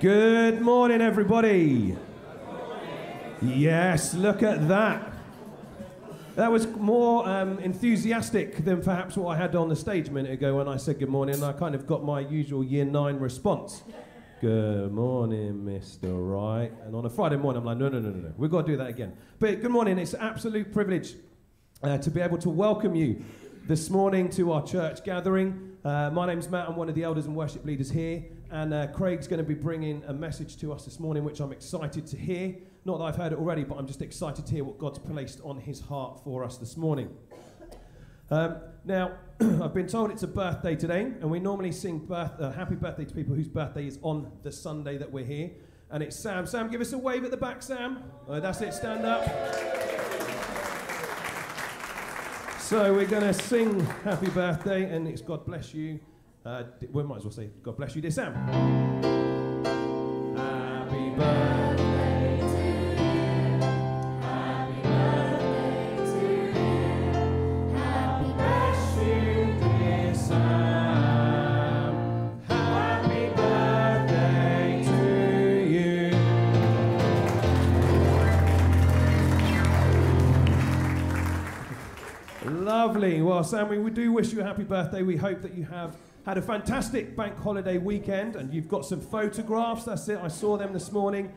Good morning, everybody. Yes, look at that. That was more um, enthusiastic than perhaps what I had on the stage a minute ago when I said good morning. And I kind of got my usual year nine response. Good morning, Mr. Right. And on a Friday morning, I'm like, no, no, no, no, no. We've got to do that again. But good morning. It's an absolute privilege uh, to be able to welcome you this morning to our church gathering. Uh, my name's Matt. I'm one of the elders and worship leaders here. And uh, Craig's going to be bringing a message to us this morning, which I'm excited to hear. Not that I've heard it already, but I'm just excited to hear what God's placed on his heart for us this morning. Um, now, I've been told it's a birthday today, and we normally sing birth, uh, happy birthday to people whose birthday is on the Sunday that we're here. And it's Sam. Sam, give us a wave at the back, Sam. That's it, stand up. So we're going to sing happy birthday, and it's God bless you. Uh, we might as well say God bless you, dear Sam. Happy birthday to you. Happy birthday to you. Happy bless you. Happy birthday to you. Lovely. Well, Sam, we do wish you a happy birthday. We hope that you have had a fantastic bank holiday weekend and you've got some photographs. That's it. I saw them this morning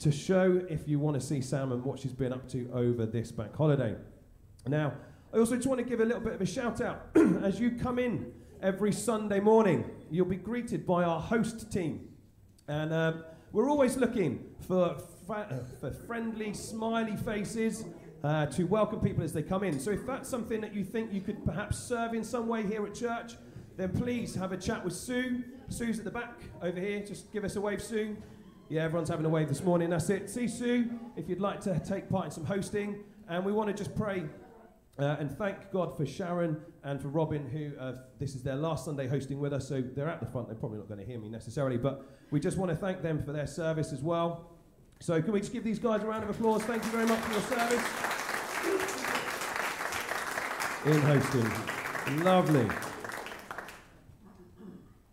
to show if you want to see Sam and what she's been up to over this bank holiday. Now, I also just want to give a little bit of a shout out. As you come in every Sunday morning, you'll be greeted by our host team. And um, we're always looking for, fa- for friendly, smiley faces uh, to welcome people as they come in. So if that's something that you think you could perhaps serve in some way here at church, then please have a chat with Sue. Sue's at the back over here. Just give us a wave, Sue. Yeah, everyone's having a wave this morning. That's it. See Sue if you'd like to take part in some hosting. And we want to just pray uh, and thank God for Sharon and for Robin, who uh, this is their last Sunday hosting with us. So they're at the front. They're probably not going to hear me necessarily, but we just want to thank them for their service as well. So can we just give these guys a round of applause? Thank you very much for your service in hosting. Lovely.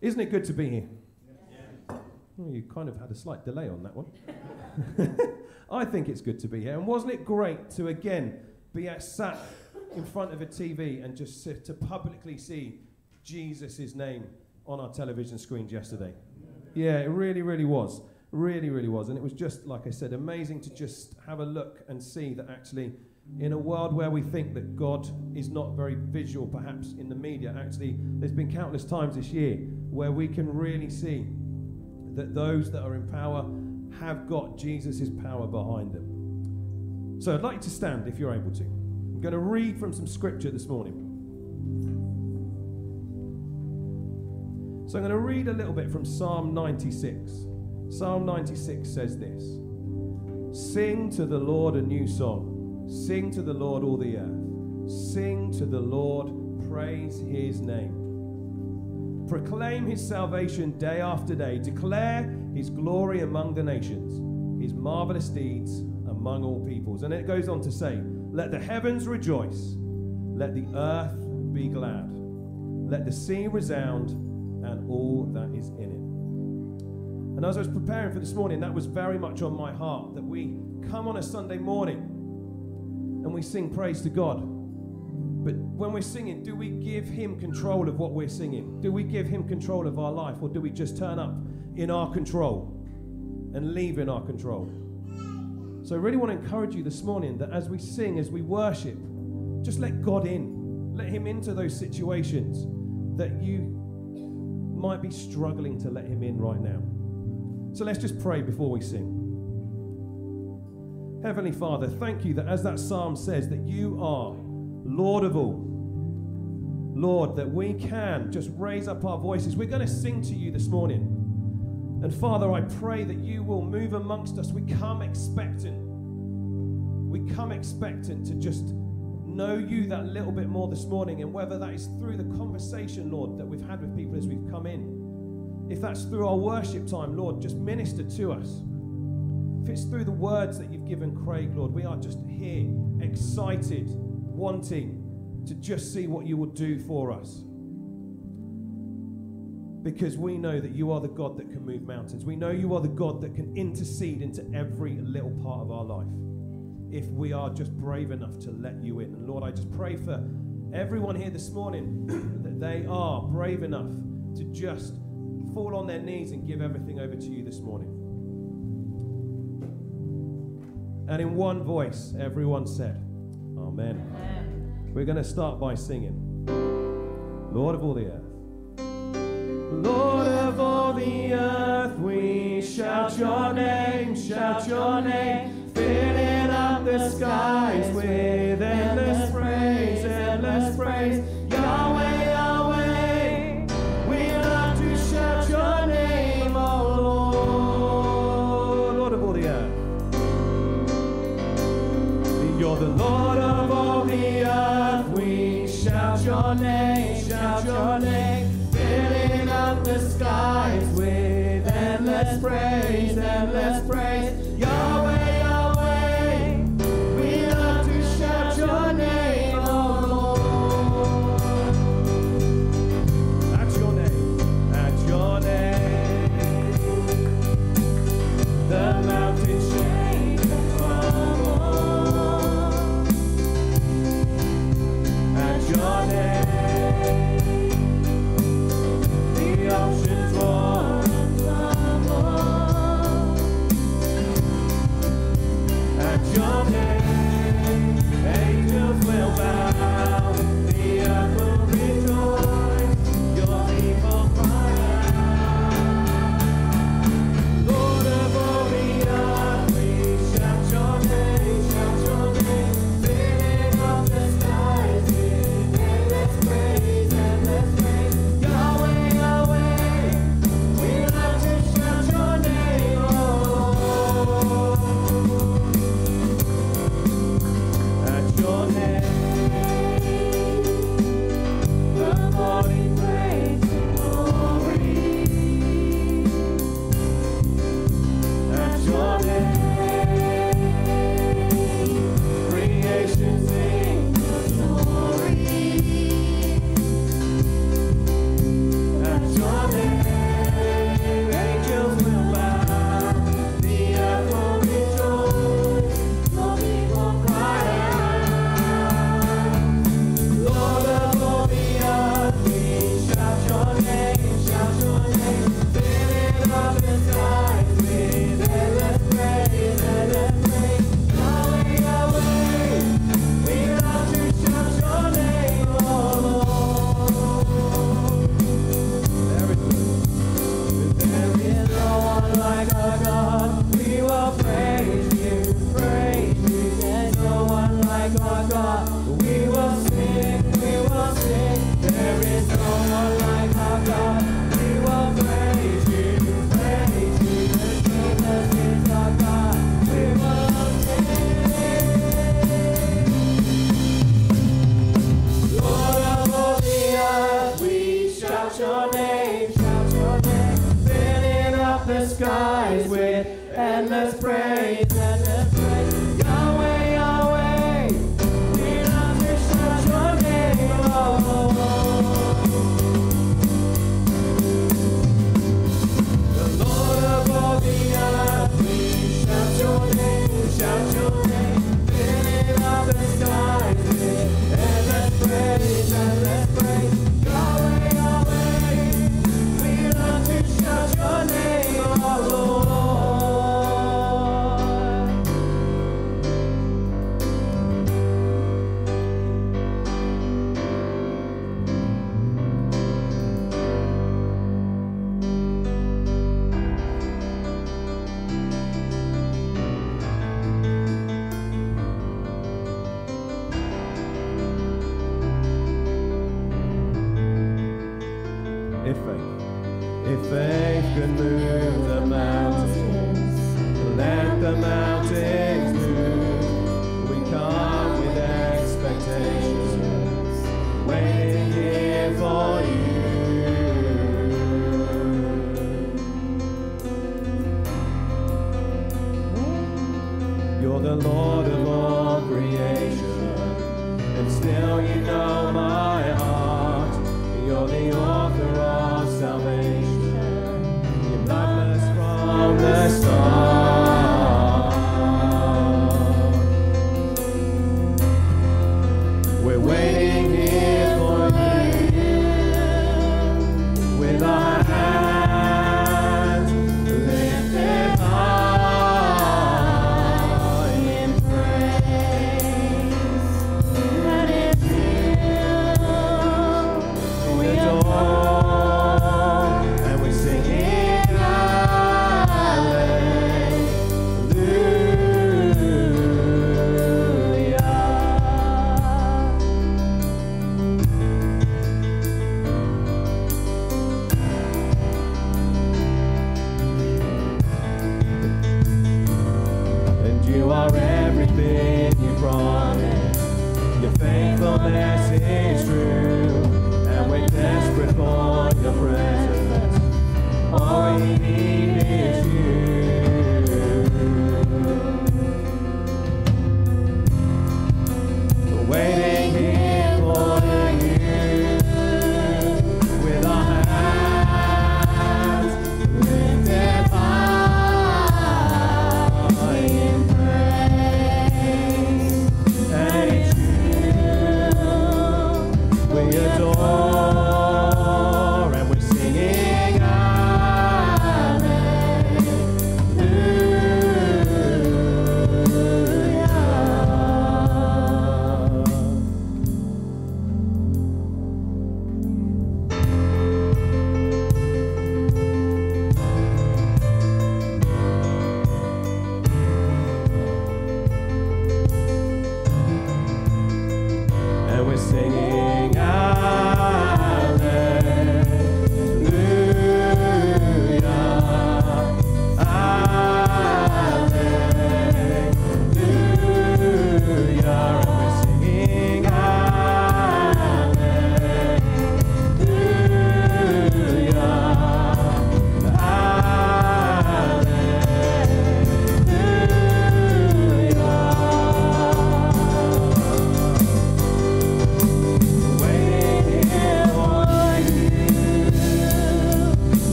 Isn't it good to be here? Well, you kind of had a slight delay on that one. I think it's good to be here. And wasn't it great to again be at, sat in front of a TV and just to publicly see Jesus' name on our television screens yesterday? Yeah, it really, really was. Really, really was. And it was just, like I said, amazing to just have a look and see that actually, in a world where we think that God is not very visual, perhaps in the media, actually, there's been countless times this year where we can really see that those that are in power have got Jesus' power behind them. So I'd like to stand if you're able to. I'm going to read from some scripture this morning. So I'm going to read a little bit from Psalm 96. Psalm 96 says this Sing to the Lord a new song. Sing to the Lord all the earth. Sing to the Lord, praise his name. Proclaim his salvation day after day. Declare his glory among the nations, his marvelous deeds among all peoples. And it goes on to say, Let the heavens rejoice, let the earth be glad, let the sea resound, and all that is in it. And as I was preparing for this morning, that was very much on my heart that we come on a Sunday morning and we sing praise to God. But when we're singing, do we give Him control of what we're singing? Do we give Him control of our life? Or do we just turn up in our control and leave in our control? So I really want to encourage you this morning that as we sing, as we worship, just let God in. Let Him into those situations that you might be struggling to let Him in right now. So let's just pray before we sing. Heavenly Father, thank you that as that psalm says, that you are Lord of all. Lord, that we can just raise up our voices. We're going to sing to you this morning. And Father, I pray that you will move amongst us. We come expectant. We come expectant to just know you that little bit more this morning. And whether that is through the conversation, Lord, that we've had with people as we've come in, if that's through our worship time, Lord, just minister to us if it's through the words that you've given Craig, Lord, we are just here, excited, wanting to just see what you will do for us. Because we know that you are the God that can move mountains. We know you are the God that can intercede into every little part of our life if we are just brave enough to let you in. And Lord, I just pray for everyone here this morning that they are brave enough to just fall on their knees and give everything over to you this morning. And in one voice, everyone said, Amen. Amen. We're going to start by singing, Lord of all the earth. Lord of all the earth, we shout your name, shout your name, filling up the skies with.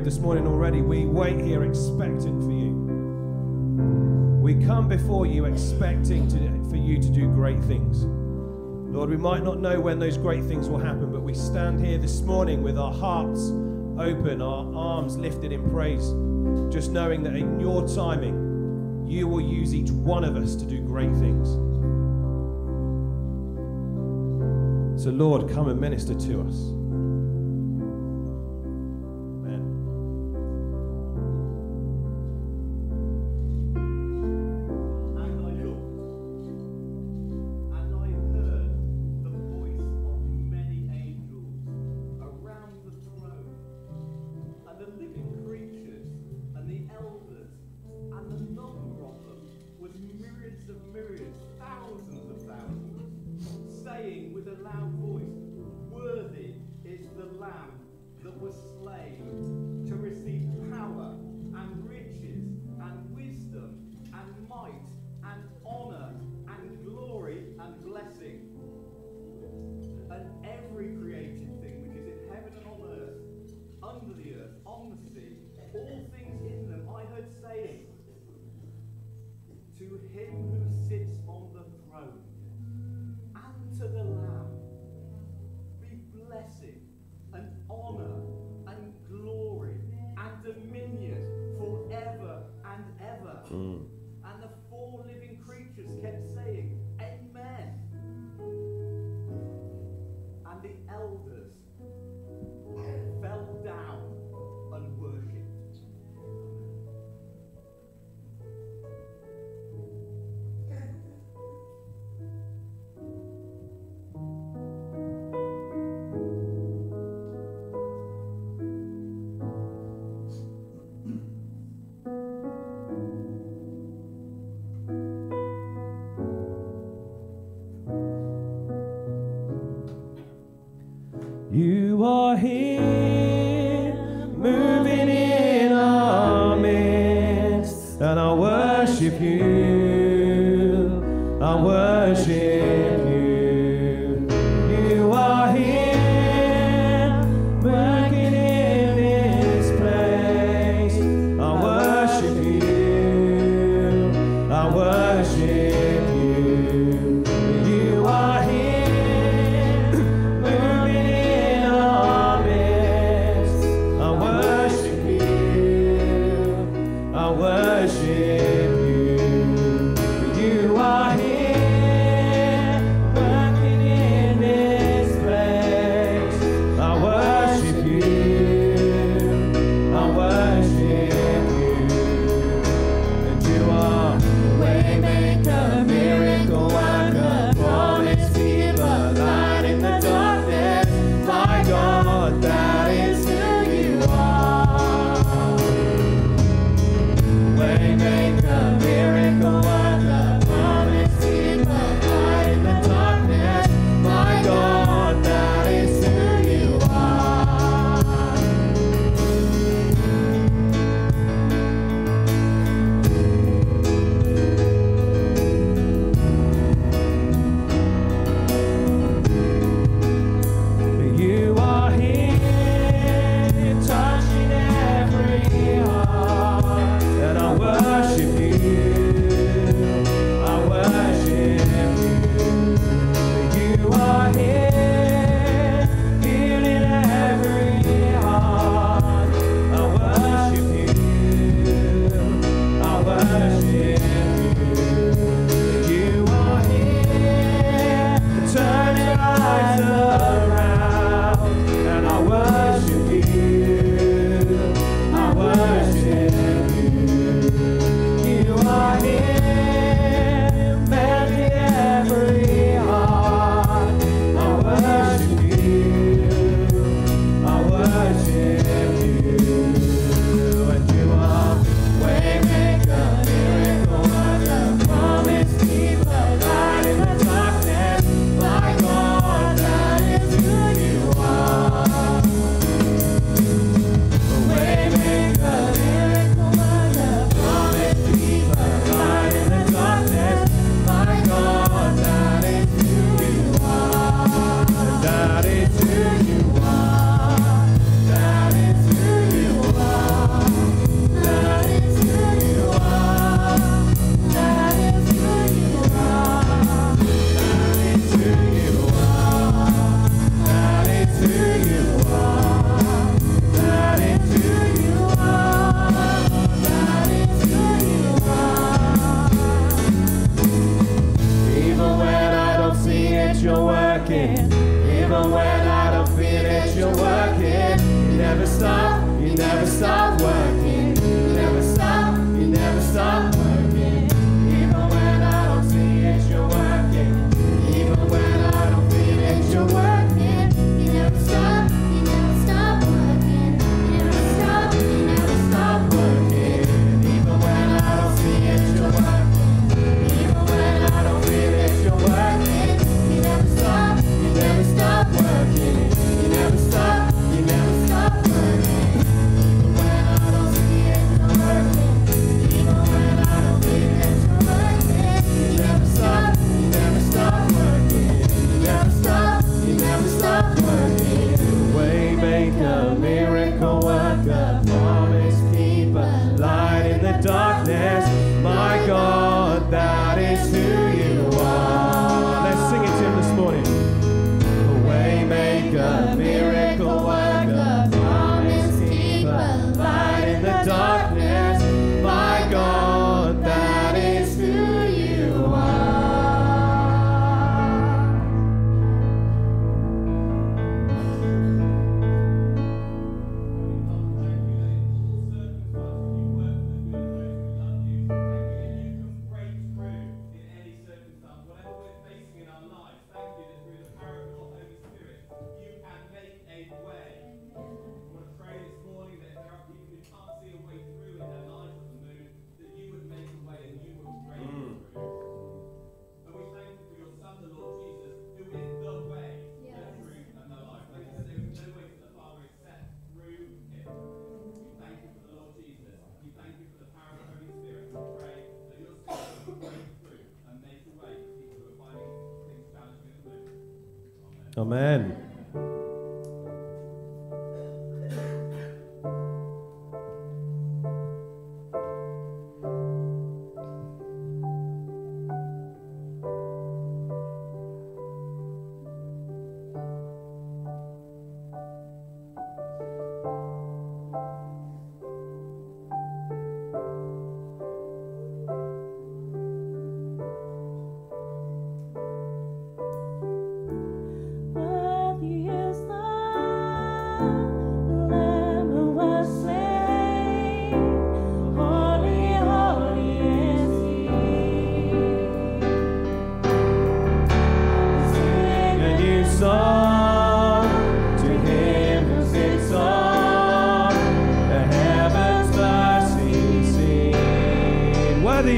prayed this morning already, we wait here expecting for you. We come before you expecting to, for you to do great things. Lord, we might not know when those great things will happen, but we stand here this morning with our hearts open, our arms lifted in praise, just knowing that in your timing, you will use each one of us to do great things. So, Lord, come and minister to us. blessing every created thing which is in heaven and on earth, under the earth, on the sea, all things in them. I heard saying, To him who sits on the throne and to the Lamb be blessing and honour and glory and dominion forever and ever. Mm. And the four living creatures kept saying, down. working. Even when I don't feel that you're working, never stop. Amen.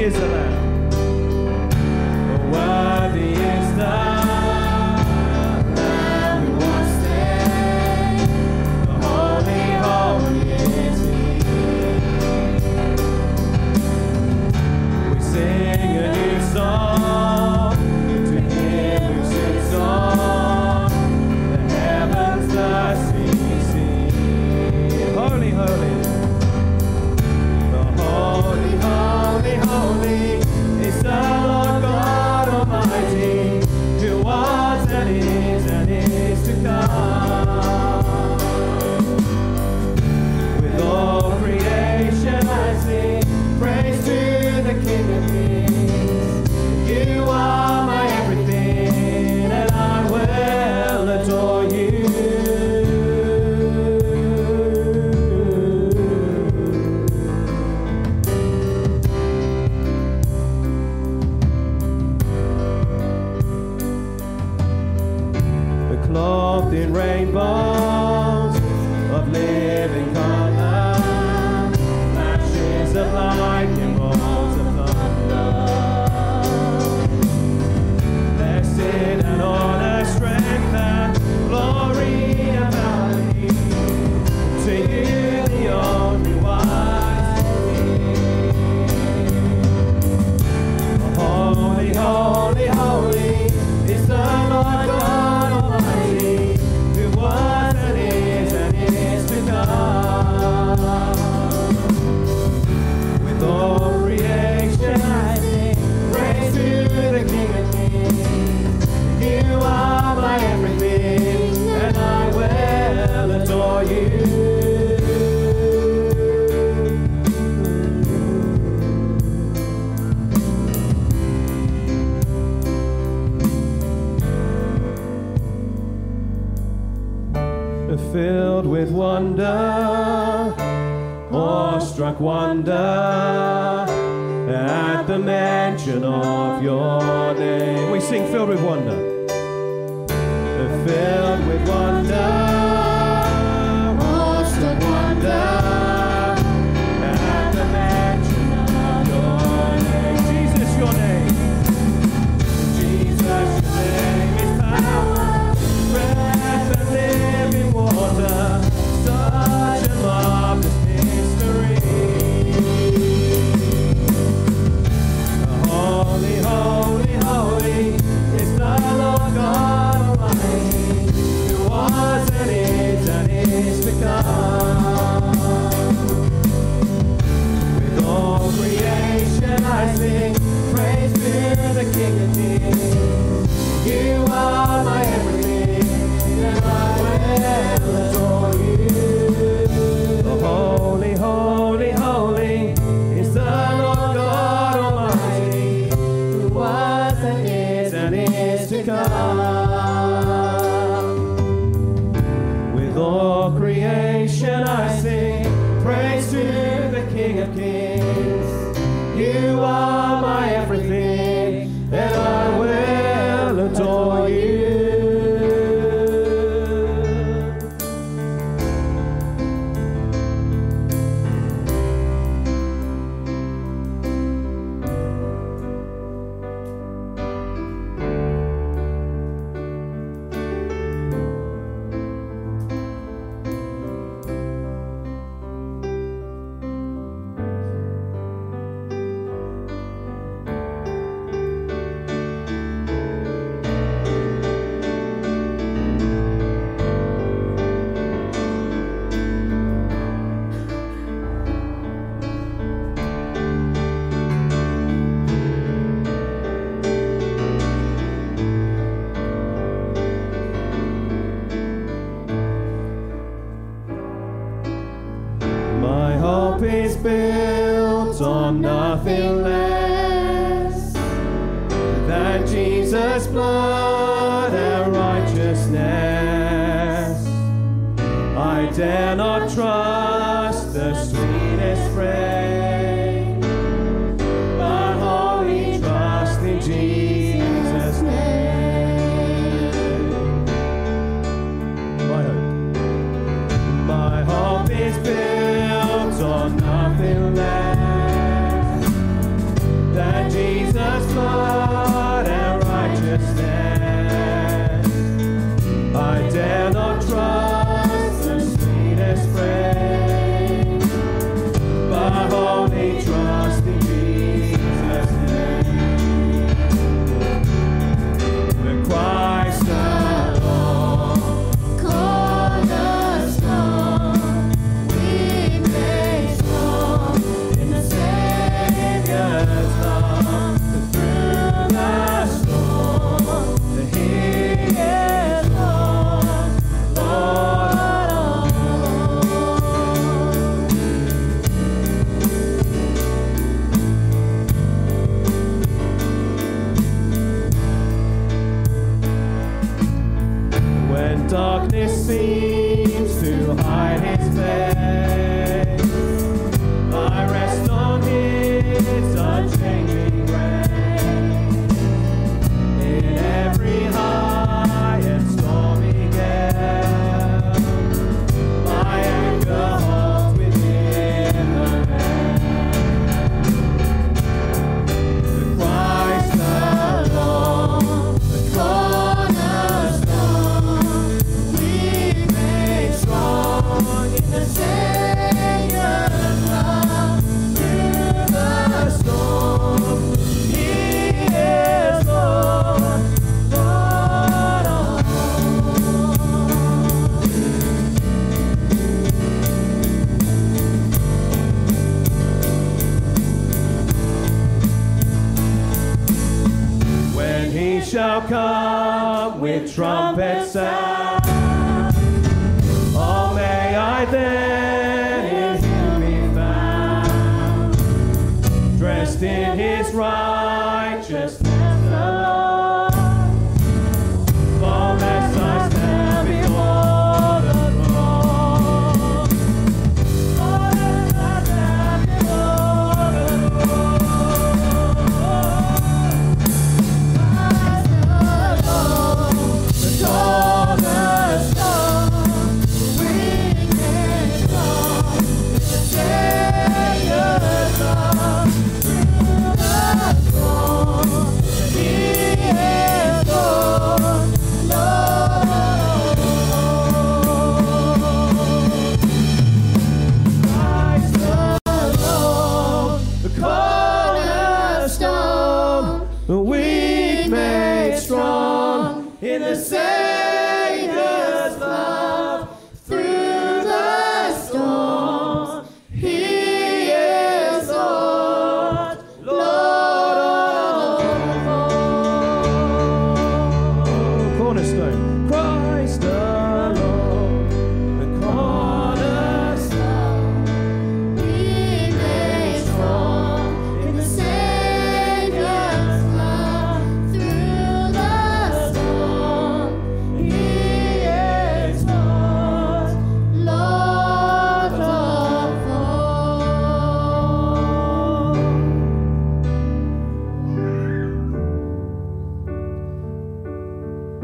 Seat.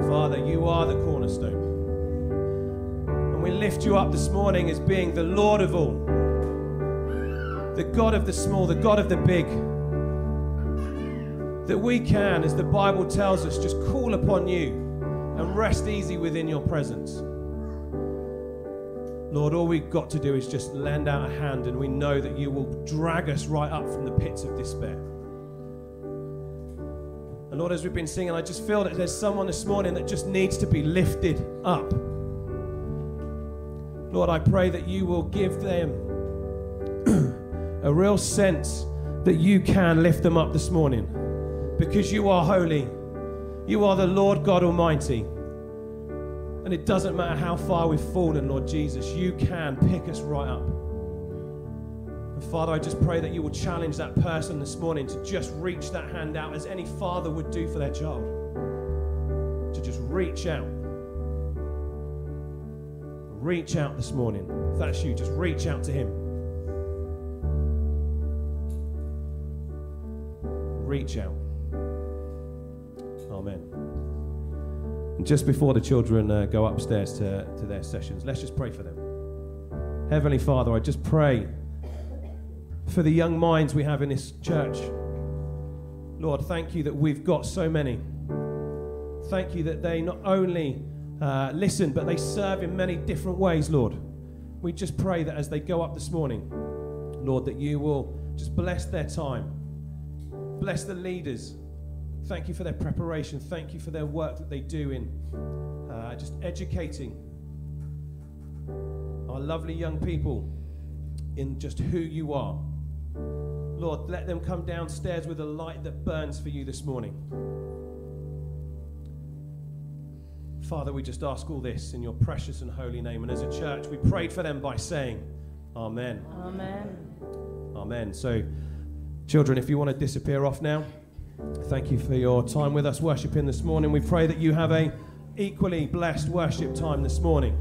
Father, you are the cornerstone. And we lift you up this morning as being the Lord of all, the God of the small, the God of the big. That we can, as the Bible tells us, just call upon you and rest easy within your presence. Lord, all we've got to do is just lend out a hand, and we know that you will drag us right up from the pits of despair. And Lord, as we've been singing, I just feel that there's someone this morning that just needs to be lifted up. Lord, I pray that you will give them a real sense that you can lift them up this morning because you are holy. You are the Lord God Almighty. And it doesn't matter how far we've fallen, Lord Jesus, you can pick us right up. And Father, I just pray that you will challenge that person this morning to just reach that hand out as any father would do for their child. To just reach out. Reach out this morning. If that's you, just reach out to Him. Reach out. Amen. And just before the children uh, go upstairs to, to their sessions, let's just pray for them. Heavenly Father, I just pray for the young minds we have in this church. Lord, thank you that we've got so many. Thank you that they not only uh, listen, but they serve in many different ways, Lord. We just pray that as they go up this morning, Lord, that you will just bless their time, bless the leaders. Thank you for their preparation. Thank you for their work that they do in uh, just educating our lovely young people in just who you are. Lord, let them come downstairs with a light that burns for you this morning. Father, we just ask all this in your precious and holy name. And as a church, we prayed for them by saying, Amen. Amen. Amen. So, children, if you want to disappear off now, thank you for your time with us worshiping this morning. We pray that you have a equally blessed worship time this morning.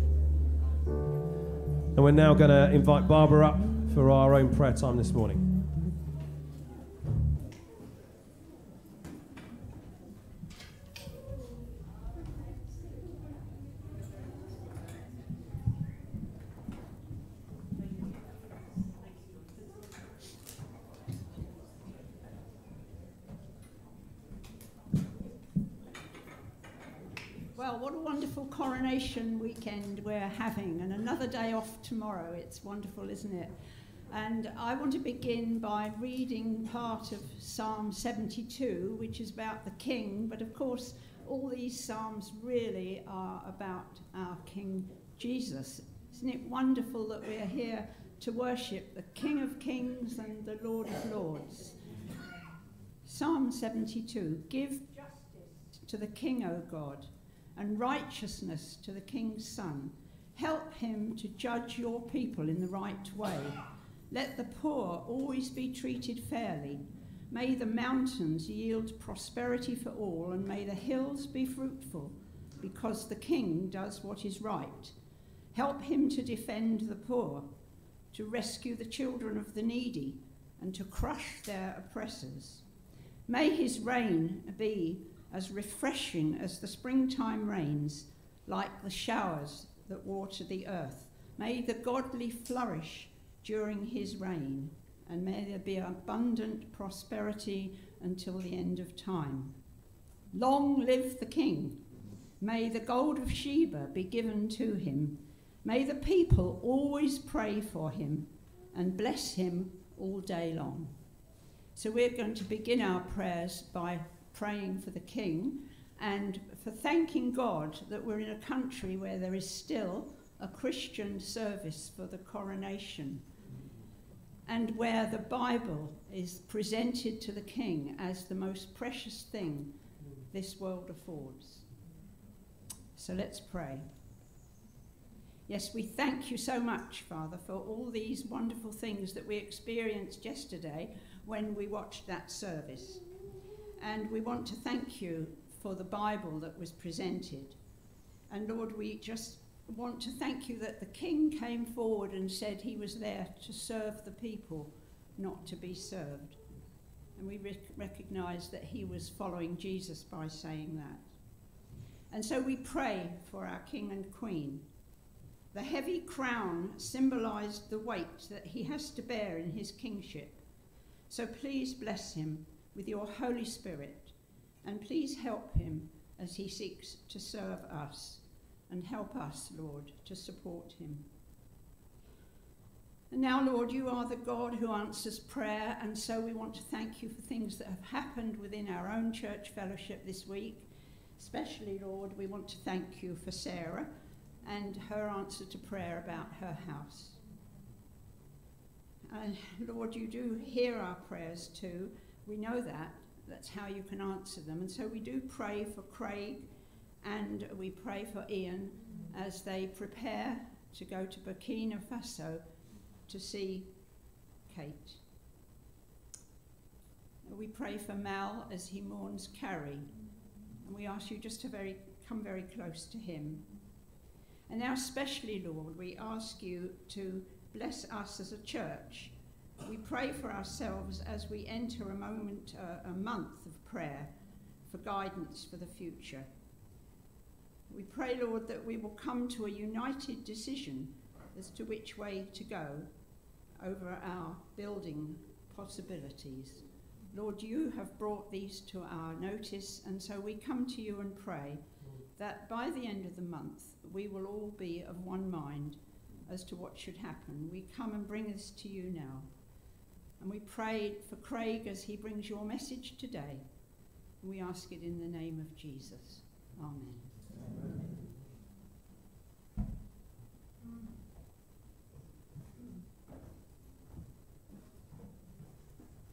And we're now going to invite Barbara up for our own prayer time this morning. What a wonderful coronation weekend we're having, and another day off tomorrow. It's wonderful, isn't it? And I want to begin by reading part of Psalm 72, which is about the King, but of course, all these Psalms really are about our King Jesus. Isn't it wonderful that we're here to worship the King of Kings and the Lord of Lords? Psalm 72 Give justice to the King, O God and righteousness to the king's son. Help him to judge your people in the right way. Let the poor always be treated fairly. May the mountains yield prosperity for all, and may the hills be fruitful, because the king does what is right. Help him to defend the poor, to rescue the children of the needy, and to crush their oppressors. May his reign be as refreshing as the springtime rains, like the showers that water the earth. May the godly flourish during his reign, and may there be abundant prosperity until the end of time. Long live the king. May the gold of Sheba be given to him. May the people always pray for him and bless him all day long. So we're going to begin our prayers by praying for the King and for thanking God that we're in a country where there is still a Christian service for the coronation and where the Bible is presented to the King as the most precious thing this world affords. So let's pray. Yes, we thank you so much, Father, for all these wonderful things that we experienced yesterday when we watched that service. And we want to thank you for the Bible that was presented. And Lord, we just want to thank you that the King came forward and said he was there to serve the people, not to be served. And we rec- recognize that he was following Jesus by saying that. And so we pray for our King and Queen. The heavy crown symbolized the weight that he has to bear in his kingship. So please bless him with your Holy Spirit, and please help him as he seeks to serve us, and help us, Lord, to support him. And now, Lord, you are the God who answers prayer, and so we want to thank you for things that have happened within our own church fellowship this week. Especially, Lord, we want to thank you for Sarah and her answer to prayer about her house. And Lord, you do hear our prayers too. We know that. That's how you can answer them. And so we do pray for Craig and we pray for Ian as they prepare to go to Burkina Faso to see Kate. We pray for Mal as he mourns Carrie. And we ask you just to very come very close to Him. And now, especially, Lord, we ask you to bless us as a church. We pray for ourselves as we enter a moment, uh, a month of prayer for guidance for the future. We pray, Lord, that we will come to a united decision as to which way to go over our building possibilities. Lord, you have brought these to our notice, and so we come to you and pray that by the end of the month we will all be of one mind as to what should happen. We come and bring this to you now. And we pray for Craig as he brings your message today. We ask it in the name of Jesus. Amen.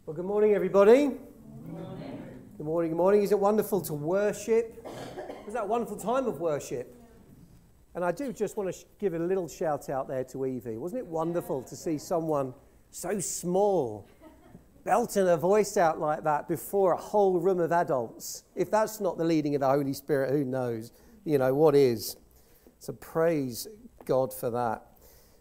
Well, good morning, everybody. Good morning, good morning. Is it wonderful to worship? Was that a wonderful time of worship? And I do just want to sh- give a little shout out there to Evie. Wasn't it wonderful to see someone so small belting her voice out like that before a whole room of adults? If that's not the leading of the Holy Spirit, who knows? You know, what is? So praise God for that.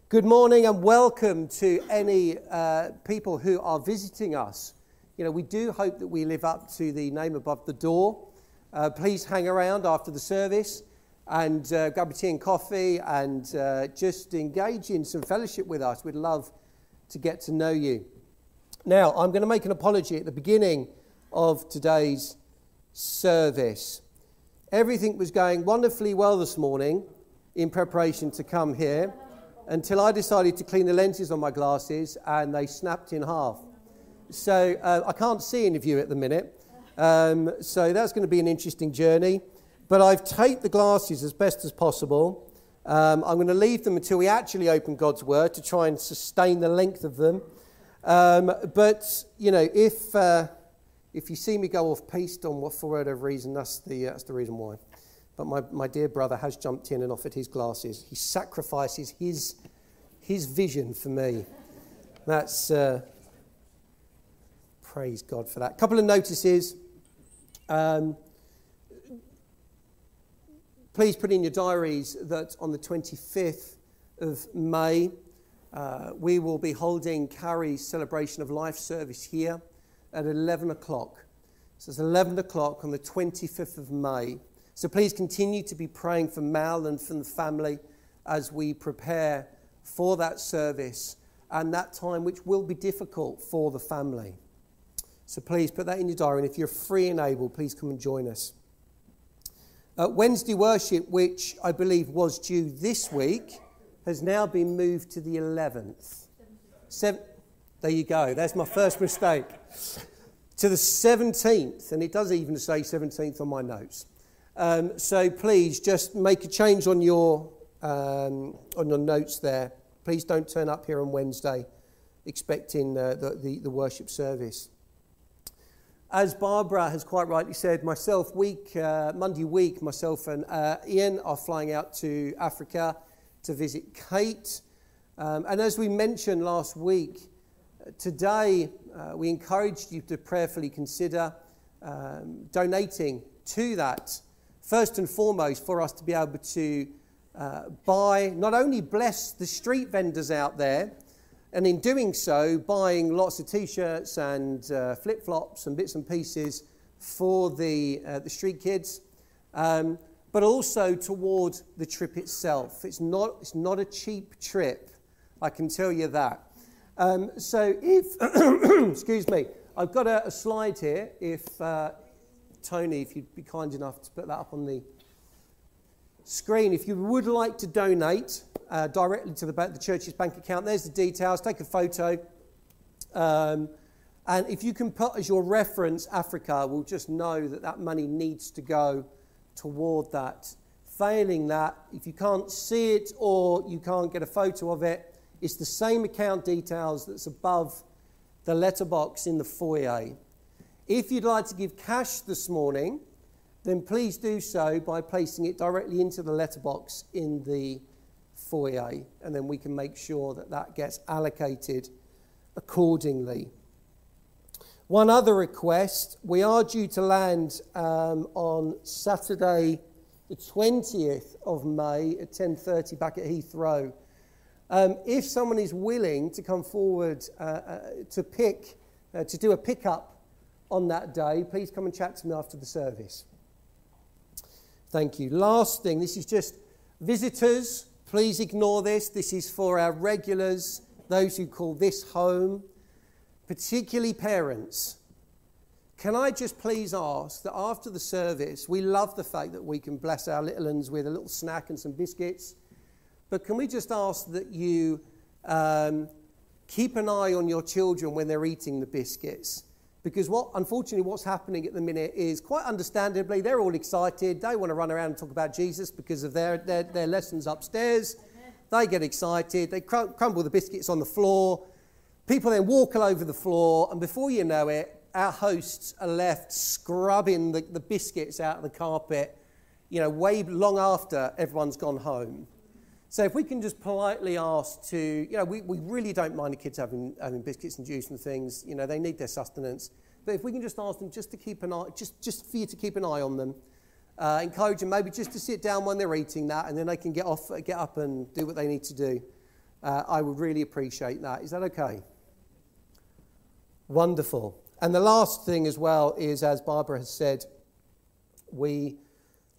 Good morning and welcome to any uh, people who are visiting us. You know, we do hope that we live up to the name above the door. Uh, please hang around after the service and uh, grab a tea and coffee and uh, just engage in some fellowship with us. We'd love to get to know you. Now, I'm going to make an apology at the beginning of today's service. Everything was going wonderfully well this morning in preparation to come here until I decided to clean the lenses on my glasses and they snapped in half. So uh, I can't see any of you at the minute. Um, so that's going to be an interesting journey. But I've taped the glasses as best as possible. Um, I'm going to leave them until we actually open God's Word to try and sustain the length of them. Um, but, you know, if, uh, if you see me go off piste on what, for whatever reason, that's the, uh, that's the reason why. But my, my dear brother has jumped in and offered his glasses. He sacrifices his, his vision for me. That's, uh, praise God for that. A couple of notices. Um, please put in your diaries that on the 25th of May, uh, we will be holding Carrie's celebration of life service here at 11 o'clock. So it's 11 o'clock on the 25th of May. So please continue to be praying for Mal and for the family as we prepare for that service and that time, which will be difficult for the family. So please put that in your diary, and if you're free and able, please come and join us. Uh, Wednesday worship, which I believe was due this week, has now been moved to the 11th. Seven, there you go, that's my first mistake. to the 17th, and it does even say 17th on my notes. Um, so please just make a change on your, um, on your notes there. Please don't turn up here on Wednesday expecting uh, the, the, the worship service. As Barbara has quite rightly said, myself, week, uh, Monday week, myself and uh, Ian are flying out to Africa to visit Kate. Um, and as we mentioned last week, today uh, we encouraged you to prayerfully consider um, donating to that. First and foremost, for us to be able to uh, buy, not only bless the street vendors out there, and in doing so, buying lots of t shirts and uh, flip flops and bits and pieces for the, uh, the street kids, um, but also toward the trip itself. It's not, it's not a cheap trip, I can tell you that. Um, so, if, excuse me, I've got a, a slide here. If uh, Tony, if you'd be kind enough to put that up on the screen, if you would like to donate uh, directly to the, the, church's bank account, there's the details. Take a photo. Um, and if you can put as your reference Africa, we'll just know that that money needs to go toward that. Failing that, if you can't see it or you can't get a photo of it, it's the same account details that's above the letterbox in the foyer. If you'd like to give cash this morning, then please do so by placing it directly into the letterbox in the foyer, and then we can make sure that that gets allocated accordingly. One other request we are due to land um, on Saturday the 20th of May at 10:30 back at Heathrow. Um, if someone is willing to come forward uh, uh, to pick, uh, to do a pickup on that day, please come and chat to me after the service. Thank you. Last thing, this is just visitors. Please ignore this. This is for our regulars, those who call this home, particularly parents. Can I just please ask that after the service, we love the fact that we can bless our little ones with a little snack and some biscuits, but can we just ask that you um, keep an eye on your children when they're eating the biscuits? Because what, unfortunately, what's happening at the minute is quite understandably, they're all excited. They want to run around and talk about Jesus because of their, their, their lessons upstairs. They get excited. They crum- crumble the biscuits on the floor. People then walk all over the floor, and before you know it, our hosts are left scrubbing the, the biscuits out of the carpet, you know, way long after everyone's gone home. So if we can just politely ask to, you know, we, we really don't mind the kids having, having biscuits and juice and things, you know, they need their sustenance. But if we can just ask them just to keep an eye, just, just for you to keep an eye on them, uh, encourage them maybe just to sit down when they're eating that and then they can get, off, get up and do what they need to do. Uh, I would really appreciate that. Is that okay? Wonderful. And the last thing as well is, as Barbara has said, we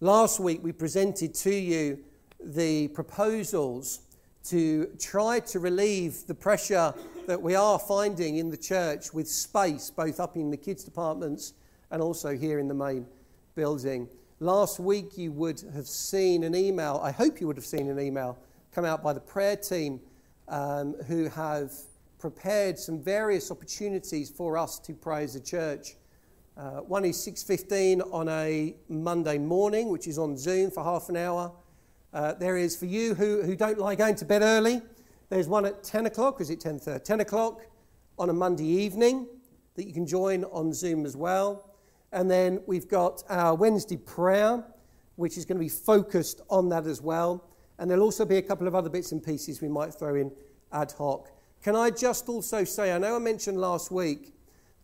last week we presented to you the proposals to try to relieve the pressure that we are finding in the church with space, both up in the kids' departments and also here in the main building. Last week, you would have seen an email, I hope you would have seen an email come out by the prayer team um, who have prepared some various opportunities for us to pray as a church. Uh, one is 6.15 on a Monday morning, which is on Zoom for half an hour. Uh, there is, for you who, who don't like going to bed early, there's one at 10 o'clock, is it 10.30? 10 o'clock on a Monday evening that you can join on Zoom as well. And then we've got our Wednesday prayer, which is going to be focused on that as well. And there'll also be a couple of other bits and pieces we might throw in ad hoc. Can I just also say, I know I mentioned last week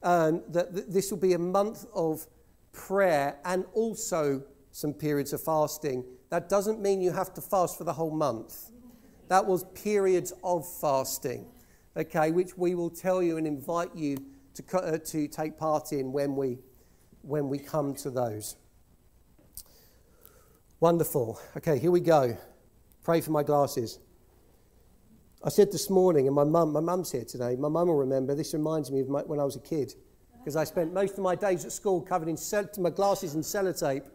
um, that th- this will be a month of prayer and also some periods of fasting. That doesn't mean you have to fast for the whole month. That was periods of fasting, okay, which we will tell you and invite you to, uh, to take part in when we, when we come to those. Wonderful. Okay, here we go. Pray for my glasses. I said this morning, and my mum, my mum's here today. My mum will remember. This reminds me of my, when I was a kid, because I spent most of my days at school covered in my glasses in sellotape.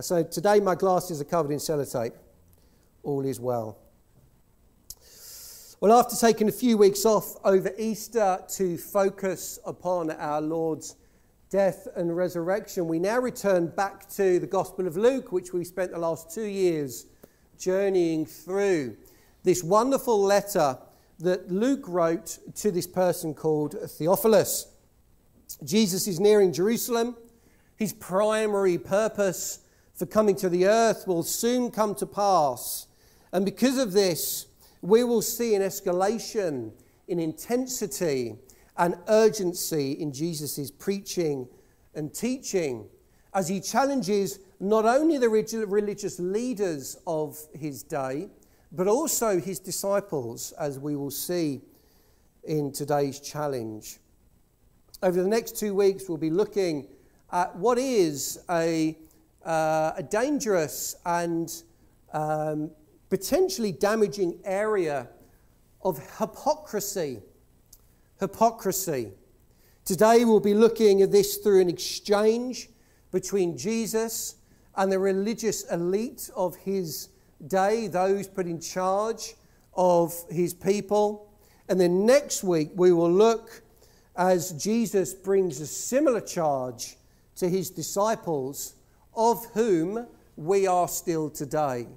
So today my glasses are covered in sellotape. All is well. Well, after taking a few weeks off over Easter to focus upon our Lord's death and resurrection, we now return back to the Gospel of Luke, which we spent the last two years journeying through. This wonderful letter that Luke wrote to this person called Theophilus. Jesus is nearing Jerusalem. His primary purpose for coming to the earth will soon come to pass. And because of this, we will see an escalation in intensity and urgency in Jesus' preaching and teaching as he challenges not only the religious leaders of his day, but also his disciples, as we will see in today's challenge. Over the next two weeks, we'll be looking at what is a, uh, a dangerous and um, potentially damaging area of hypocrisy. Hypocrisy. Today, we'll be looking at this through an exchange between Jesus and the religious elite of his day, those put in charge of his people. And then next week, we will look as Jesus brings a similar charge to his disciples, of whom we are still today.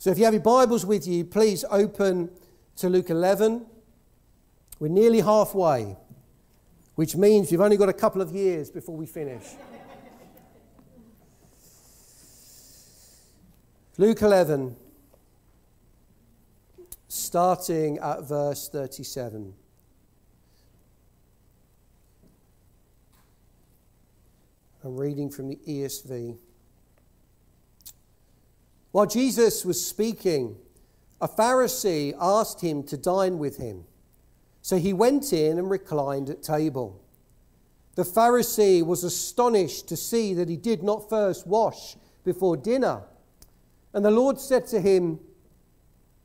So if you have your Bibles with you, please open to Luke 11. We're nearly halfway, which means we've only got a couple of years before we finish. Luke 11, starting at verse 37. I'm reading from the ESV. While Jesus was speaking, a Pharisee asked him to dine with him. So he went in and reclined at table. The Pharisee was astonished to see that he did not first wash before dinner. And the Lord said to him,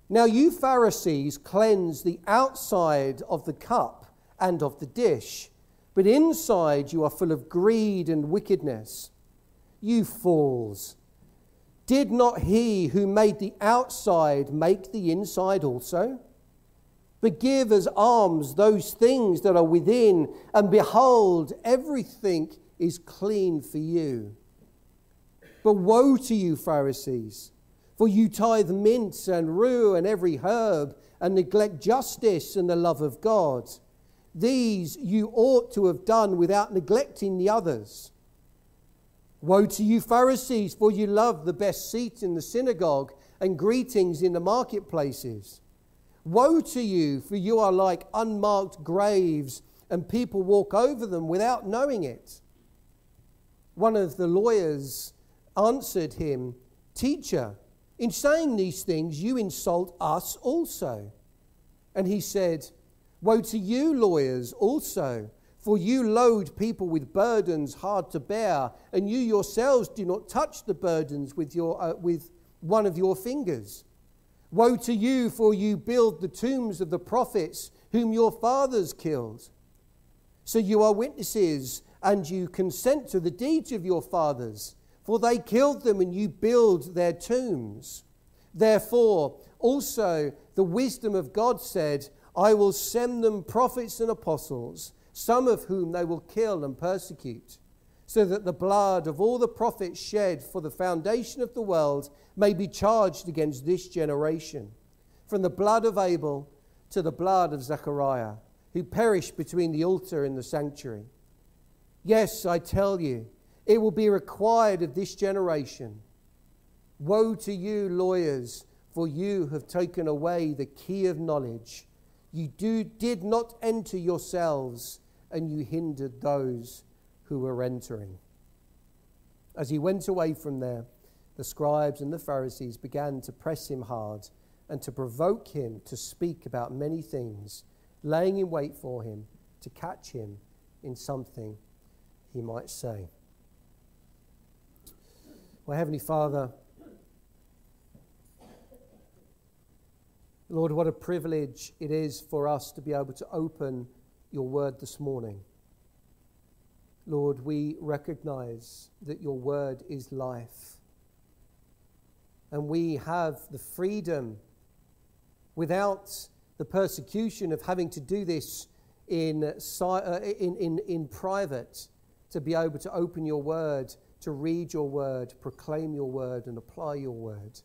Now you Pharisees cleanse the outside of the cup and of the dish, but inside you are full of greed and wickedness. You fools! Did not he who made the outside make the inside also? But give as alms those things that are within, and behold, everything is clean for you. But woe to you, Pharisees, for you tithe mint and rue and every herb, and neglect justice and the love of God. These you ought to have done without neglecting the others. Woe to you, Pharisees, for you love the best seat in the synagogue and greetings in the marketplaces. Woe to you, for you are like unmarked graves, and people walk over them without knowing it. One of the lawyers answered him, Teacher, in saying these things, you insult us also. And he said, Woe to you, lawyers, also, for you load people with burdens hard to bear, and you yourselves do not touch the burdens with, your, uh, with one of your fingers. Woe to you, for you build the tombs of the prophets whom your fathers killed. So you are witnesses, and you consent to the deeds of your fathers, for they killed them, and you build their tombs. Therefore, also the wisdom of God said, I will send them prophets and apostles, some of whom they will kill and persecute so that the blood of all the prophets shed for the foundation of the world may be charged against this generation, from the blood of Abel to the blood of Zechariah, who perished between the altar and the sanctuary. Yes, I tell you, it will be required of this generation. Woe to you, lawyers, for you have taken away the key of knowledge. You do, did not enter yourselves, and you hindered those who were entering. As he went away from there, the scribes and the Pharisees began to press him hard and to provoke him to speak about many things, laying in wait for him to catch him in something he might say. Well, Heavenly Father, Lord, what a privilege it is for us to be able to open your word this morning. Lord, we recognize that your word is life. And we have the freedom without the persecution of having to do this in, uh, in, in, in private to be able to open your word, to read your word, proclaim your word, and apply your word.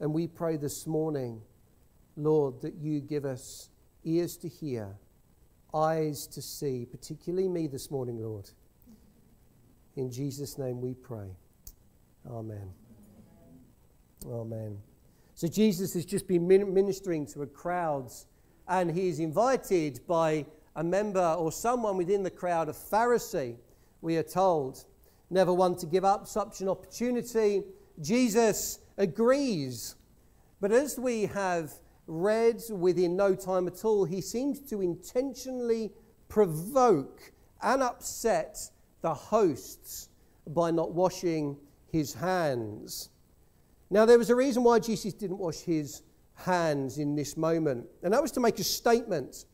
And we pray this morning, Lord, that you give us ears to hear eyes to see, particularly me this morning, Lord. In Jesus' name we pray. Amen. Amen. So Jesus has just been ministering to a crowds, and he is invited by a member or someone within the crowd, a Pharisee, we are told. Never one to give up such an opportunity. Jesus agrees. But as we have read within no time at all, he seems to intentionally provoke and upset the hosts by not washing his hands. Now, there was a reason why Jesus didn't wash his hands in this moment, and that was to make a statement.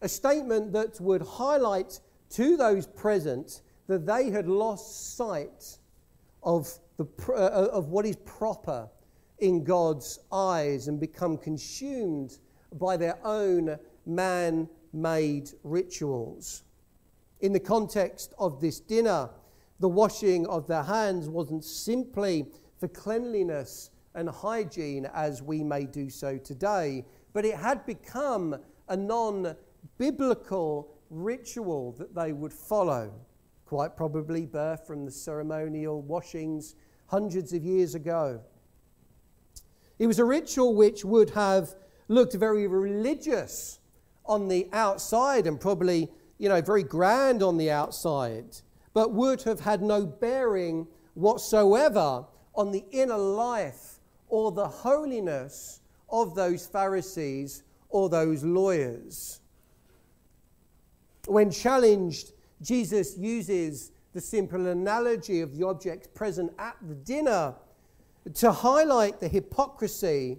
A statement that would highlight to those present that they had lost sight of, the, uh, of what is proper in God's eyes and become consumed by their own man made rituals. In the context of this dinner, the washing of their hands wasn't simply for cleanliness and hygiene as we may do so today, but it had become a non biblical ritual that they would follow, quite probably birthed from the ceremonial washings hundreds of years ago. It was a ritual which would have looked very religious on the outside and probably, you know, very grand on the outside, but would have had no bearing whatsoever on the inner life or the holiness of those Pharisees or those lawyers. When challenged, Jesus uses the simple analogy of the objects present at the dinner to highlight the hypocrisy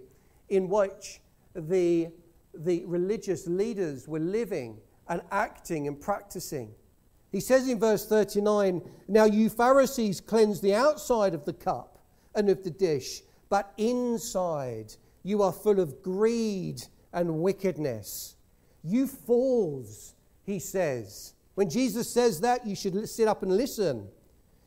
in which the, the religious leaders were living and acting and practicing. He says in verse 39 Now you Pharisees cleanse the outside of the cup and of the dish, but inside you are full of greed and wickedness. You fools, he says. When Jesus says that, you should sit up and listen.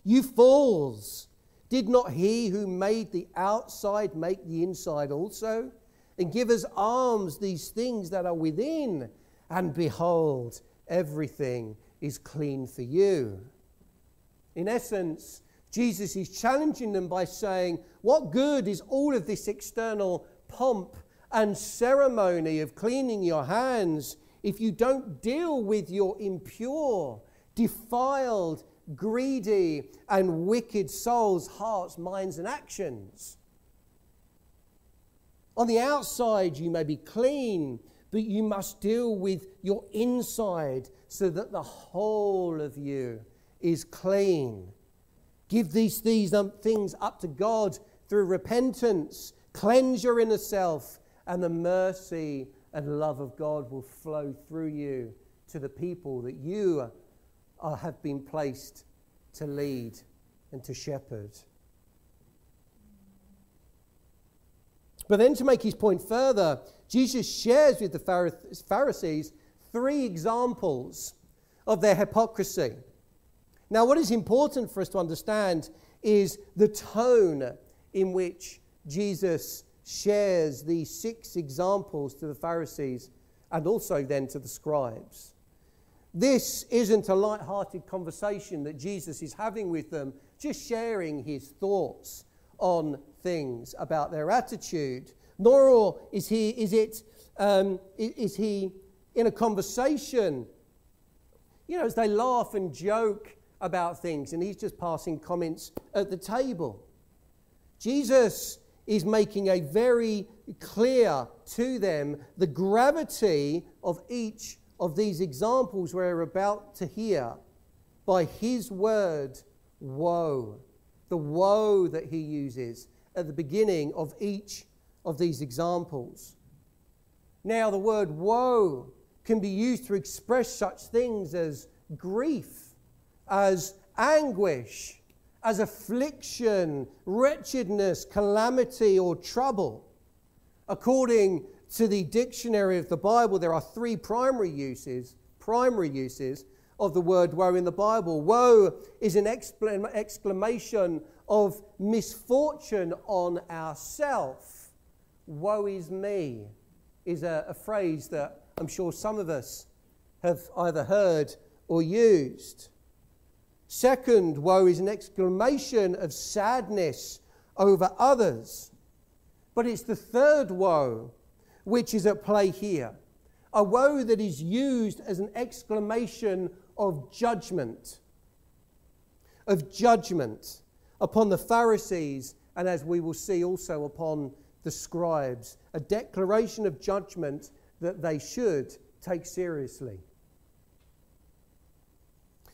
You fools, did not he who made the outside make the inside also? And give us alms these things that are within, and behold, everything is clean for you. In essence, Jesus is challenging them by saying, What good is all of this external pomp and ceremony of cleaning your hands if you don't deal with your impure, defiled, greedy, and wicked souls, hearts, minds, and actions? On the outside, you may be clean, but you must deal with your inside so that the whole of you is clean. Give these, these um, things up to God through repentance. Cleanse your inner self, and the mercy and love of God will flow through you to the people that you have been placed to lead and to shepherd. But then, to make his point further, Jesus shares with the Pharisees three examples of their hypocrisy. Now, what is important for us to understand is the tone in which Jesus shares these six examples to the Pharisees and also then to the scribes. This isn't a light-hearted conversation that Jesus is having with them, just sharing his thoughts on things about their attitude. Nor is he, is it, um, is he in a conversation, you know, as they laugh and joke about things, and he's just passing comments at the table. Jesus is making a very clear to them the gravity of each of these examples we're about to hear by his word, woe. The woe that he uses at the beginning of each of these examples. Now, the word woe can be used to express such things as grief as anguish, as affliction, wretchedness, calamity, or trouble. According to the dictionary of the Bible, there are three primary uses, primary uses of the word woe in the Bible. Woe is an exclamation of misfortune on ourself. Woe is me is a, a phrase that I'm sure some of us have either heard or used. Second, woe is an exclamation of sadness over others. But it's the third woe which is at play here a woe that is used as an exclamation of judgment, of judgment upon the Pharisees, and as we will see also upon the scribes, a declaration of judgment that they should take seriously.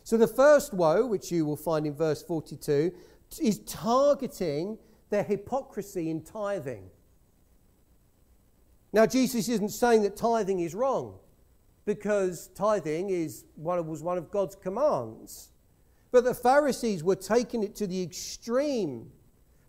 So the first woe, which you will find in verse 42, is targeting their hypocrisy in tithing. Now, Jesus isn't saying that tithing is wrong, because tithing is one was one of God's commands. But the Pharisees were taking it to the extreme,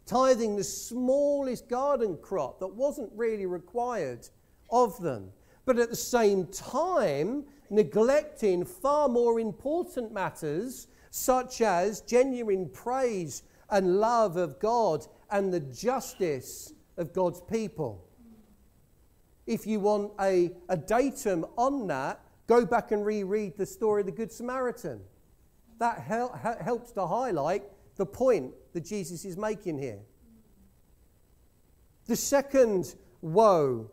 tithing the smallest garden crop that wasn't really required of them. But at the same time, neglecting far more important matters, such as genuine praise and love of God and the justice of God's people. If you want a, a datum on that, go back and reread the story of the Good Samaritan. That hel- helps to highlight the point that Jesus is making here. The second woe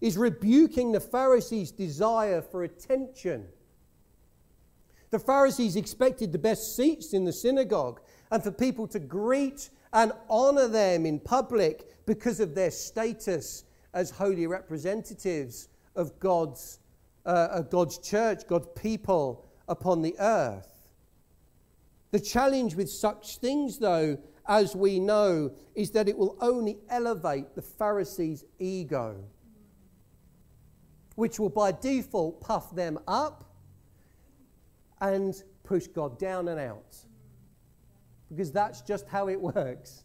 is rebuking the Pharisees' desire for attention. The Pharisees expected the best seats in the synagogue, and for people to greet and honor them in public because of their status as holy representatives of God's, uh, of God's church, God's people upon the earth. The challenge with such things, though, as we know, is that it will only elevate the Pharisees' ego, which will by default puff them up and push God down and out. Because that's just how it works.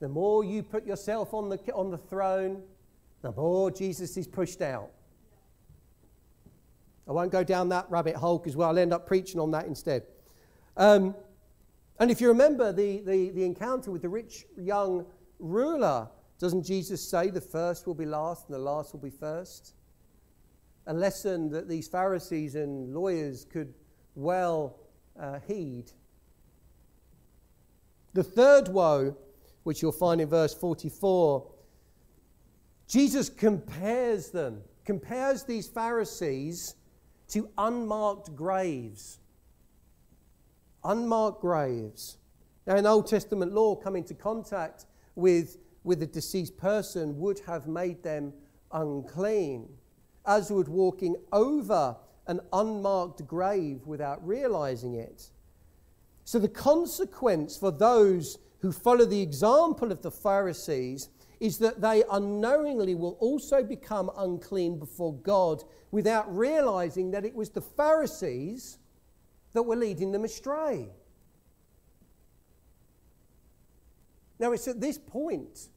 The more you put yourself on the, on the throne, the more Jesus is pushed out. I won't go down that rabbit hole because well, I'll end up preaching on that instead. Um, and if you remember the, the, the encounter with the rich young ruler, doesn't Jesus say the first will be last and the last will be first? A lesson that these Pharisees and lawyers could well uh, heed. The third woe, which you'll find in verse 44, Jesus compares them, compares these Pharisees to unmarked graves. Unmarked graves. Now, in Old Testament law, coming into contact with, with a deceased person would have made them unclean, as would walking over an unmarked grave without realizing it. So, the consequence for those who follow the example of the Pharisees is that they unknowingly will also become unclean before God without realizing that it was the Pharisees that were leading them astray. Now, it's at this point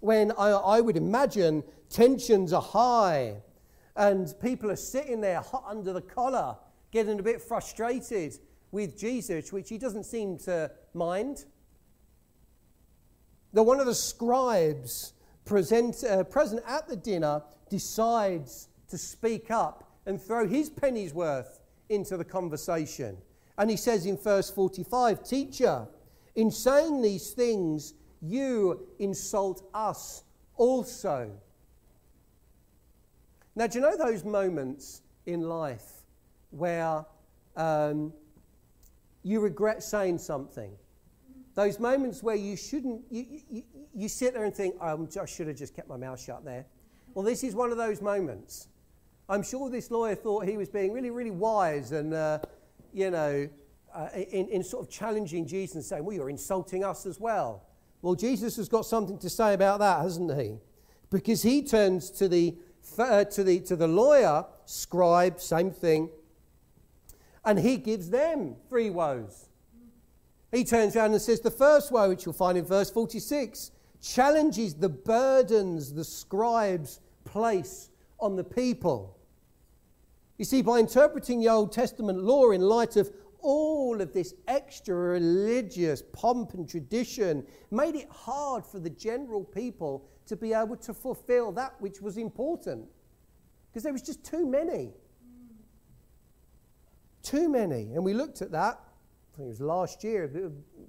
when I, I would imagine tensions are high and people are sitting there hot under the collar, getting a bit frustrated with Jesus, which he doesn't seem to mind. That one of the scribes present, uh, present at the dinner decides to speak up and throw his penny's worth into the conversation. And he says in verse 45 Teacher, in saying these things, you insult us also. Now, do you know those moments in life where um, you regret saying something? Those moments where you shouldn't, you, you, you sit there and think, oh, I should have just kept my mouth shut there. Well, this is one of those moments. I'm sure this lawyer thought he was being really, really wise and, uh, you know, uh, in, in sort of challenging Jesus and saying, well, you're insulting us as well. Well, Jesus has got something to say about that, hasn't he? Because he turns to the, uh, to the, to the lawyer, scribe, same thing, and he gives them three woes. He turns around and says, the first woe, which you'll find in verse 46, challenges the burdens the scribes place on the people. You see, by interpreting the Old Testament law in light of all of this extra religious pomp and tradition, made it hard for the general people to be able to fulfill that which was important. Because there was just too many. Too many. And we looked at that, I think it was last year,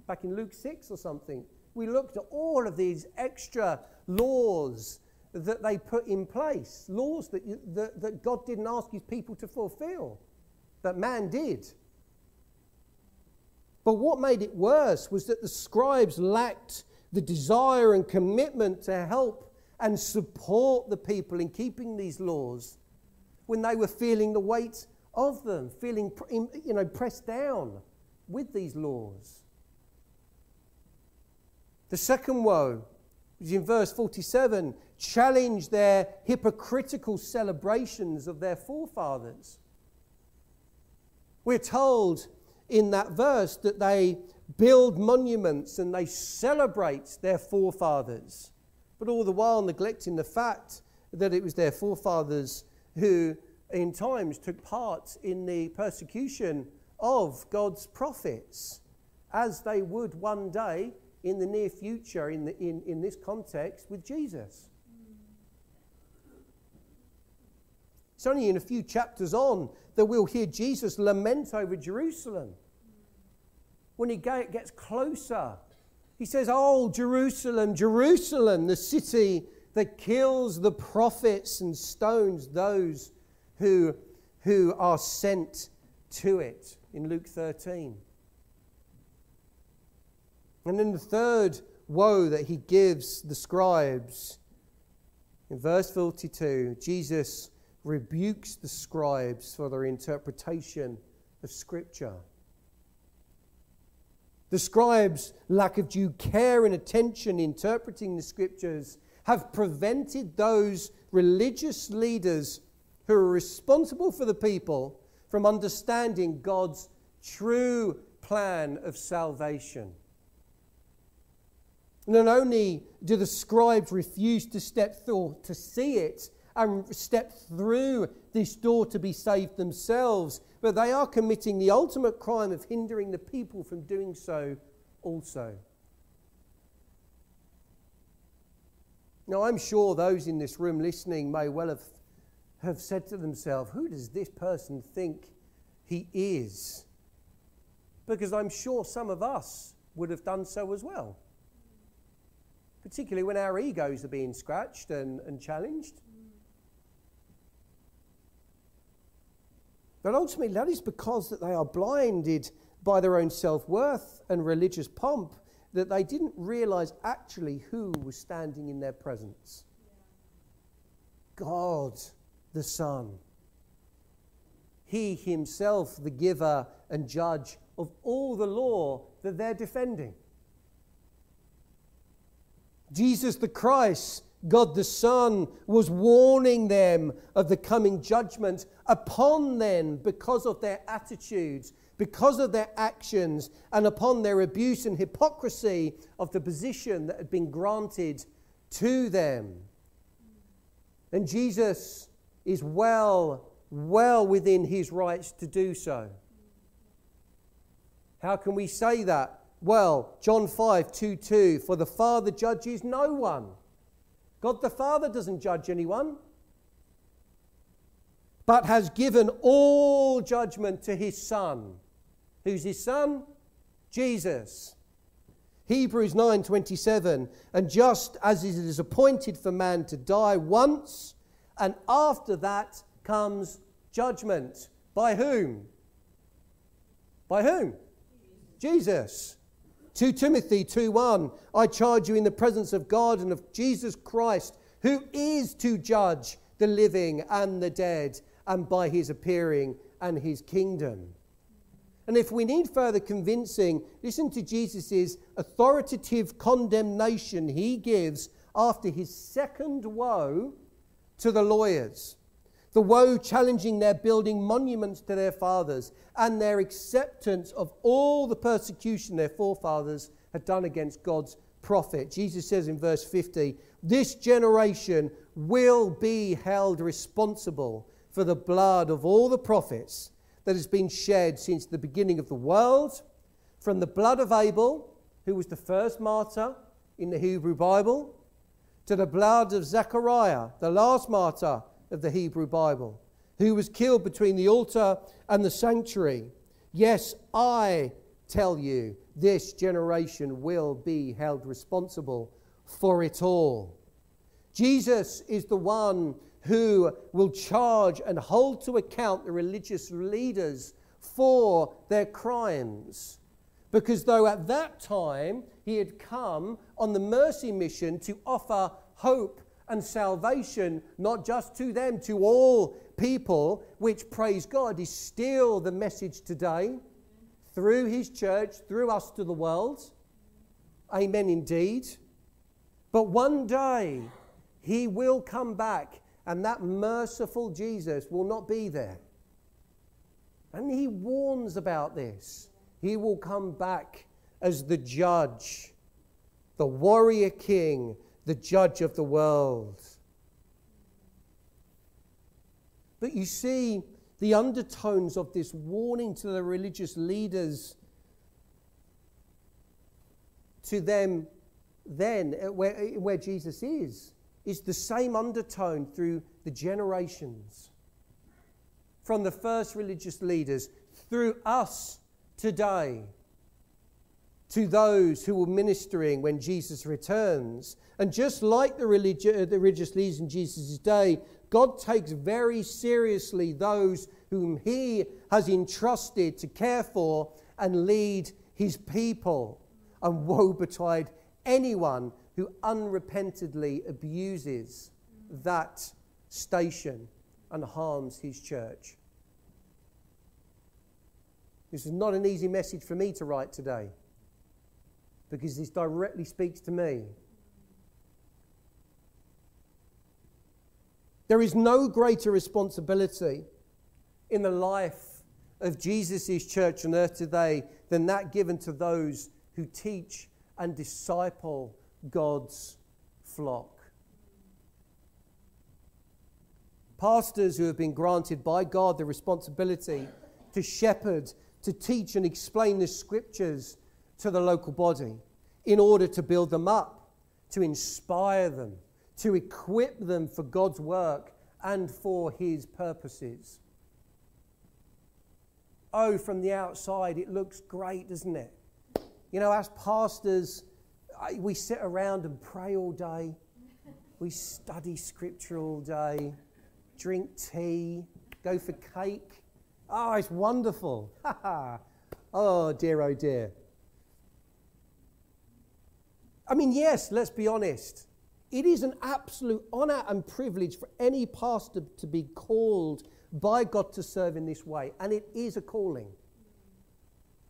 back in Luke 6 or something. We looked at all of these extra laws that they put in place, laws that, that, that God didn't ask his people to fulfill, that man did. But what made it worse was that the scribes lacked the desire and commitment to help and support the people in keeping these laws when they were feeling the weight of them, feeling you know, pressed down with these laws. The second woe, which is in verse 47, challenged their hypocritical celebrations of their forefathers. We're told in that verse that they build monuments and they celebrate their forefathers, but all the while neglecting the fact that it was their forefathers who, in times, took part in the persecution of God's prophets, as they would one day in the near future, in, the, in, in this context, with Jesus. It's only in a few chapters on that we'll hear Jesus lament over Jerusalem. When he gets closer, he says, Oh, Jerusalem, Jerusalem, the city that kills the prophets and stones those who, who are sent to it, in Luke 13. And then the third woe that he gives the scribes in verse 42, Jesus rebukes the scribes for their interpretation of Scripture. The scribes' lack of due care and attention interpreting the Scriptures have prevented those religious leaders who are responsible for the people from understanding God's true plan of salvation. Not only do the scribes refuse to step through to see it and step through this door to be saved themselves, but they are committing the ultimate crime of hindering the people from doing so also. Now, I'm sure those in this room listening may well have, have said to themselves, Who does this person think he is? Because I'm sure some of us would have done so as well particularly when our egos are being scratched and, and challenged. But ultimately, that is because that they are blinded by their own self worth and religious pomp that they didn't realize actually who was standing in their presence God the Son. He himself, the giver and judge of all the law that they're defending. Jesus the Christ, God the Son, was warning them of the coming judgment upon them because of their attitudes, because of their actions, and upon their abuse and hypocrisy of the position that had been granted to them. And Jesus is well, well within his rights to do so. How can we say that? Well, John 5 2 2, for the Father judges no one. God the Father doesn't judge anyone, but has given all judgment to his Son. Who's his Son? Jesus. Hebrews 9:27 and just as it is appointed for man to die once and after that comes judgment. By whom? By whom? Jesus. 2 Timothy 2:1 I charge you in the presence of God and of Jesus Christ who is to judge the living and the dead and by his appearing and his kingdom. And if we need further convincing, listen to Jesus' authoritative condemnation he gives after his second woe to the lawyers. The woe challenging their building monuments to their fathers and their acceptance of all the persecution their forefathers had done against God's prophet. Jesus says in verse 50 This generation will be held responsible for the blood of all the prophets that has been shed since the beginning of the world, from the blood of Abel, who was the first martyr in the Hebrew Bible, to the blood of Zechariah, the last martyr of the Hebrew Bible, who was killed between the altar and the sanctuary. Yes, I tell you, this generation will be held responsible for it all. Jesus is the one who will charge and hold to account the religious leaders for their crimes. Because though at that time he had come on the mercy mission to offer hope and salvation, not just to them, to all people, which, praise God, is still the message today through his church, through us to the world. Amen, indeed. But one day he will come back, and that merciful Jesus will not be there. And he warns about this. He will come back as the judge, the warrior king the judge of the world. But you see the undertones of this warning to the religious leaders, to them then, where, where Jesus is, is the same undertone through the generations. From the first religious leaders through us today to those who were ministering when Jesus returns. And just like the, religi- uh, the religious leaders in Jesus' day, God takes very seriously those whom He has entrusted to care for and lead His people. and woe betide anyone who unrepentantly abuses that station and harms his church. This is not an easy message for me to write today because this directly speaks to me. There is no greater responsibility in the life of Jesus' church on earth today than that given to those who teach and disciple God's flock. Pastors who have been granted by God the responsibility to shepherd, to teach and explain the scriptures to the local body in order to build them up, to inspire them, to equip them for God's work and for His purposes. Oh, from the outside, it looks great, doesn't it? You know, as pastors, we sit around and pray all day, we study scripture all day, drink tea, go for cake. Oh, it's wonderful. Ha ha. oh, dear, oh, dear. I mean, yes, let's be honest. It is an absolute honour and privilege for any pastor to be called by God to serve in this way. And it is a calling.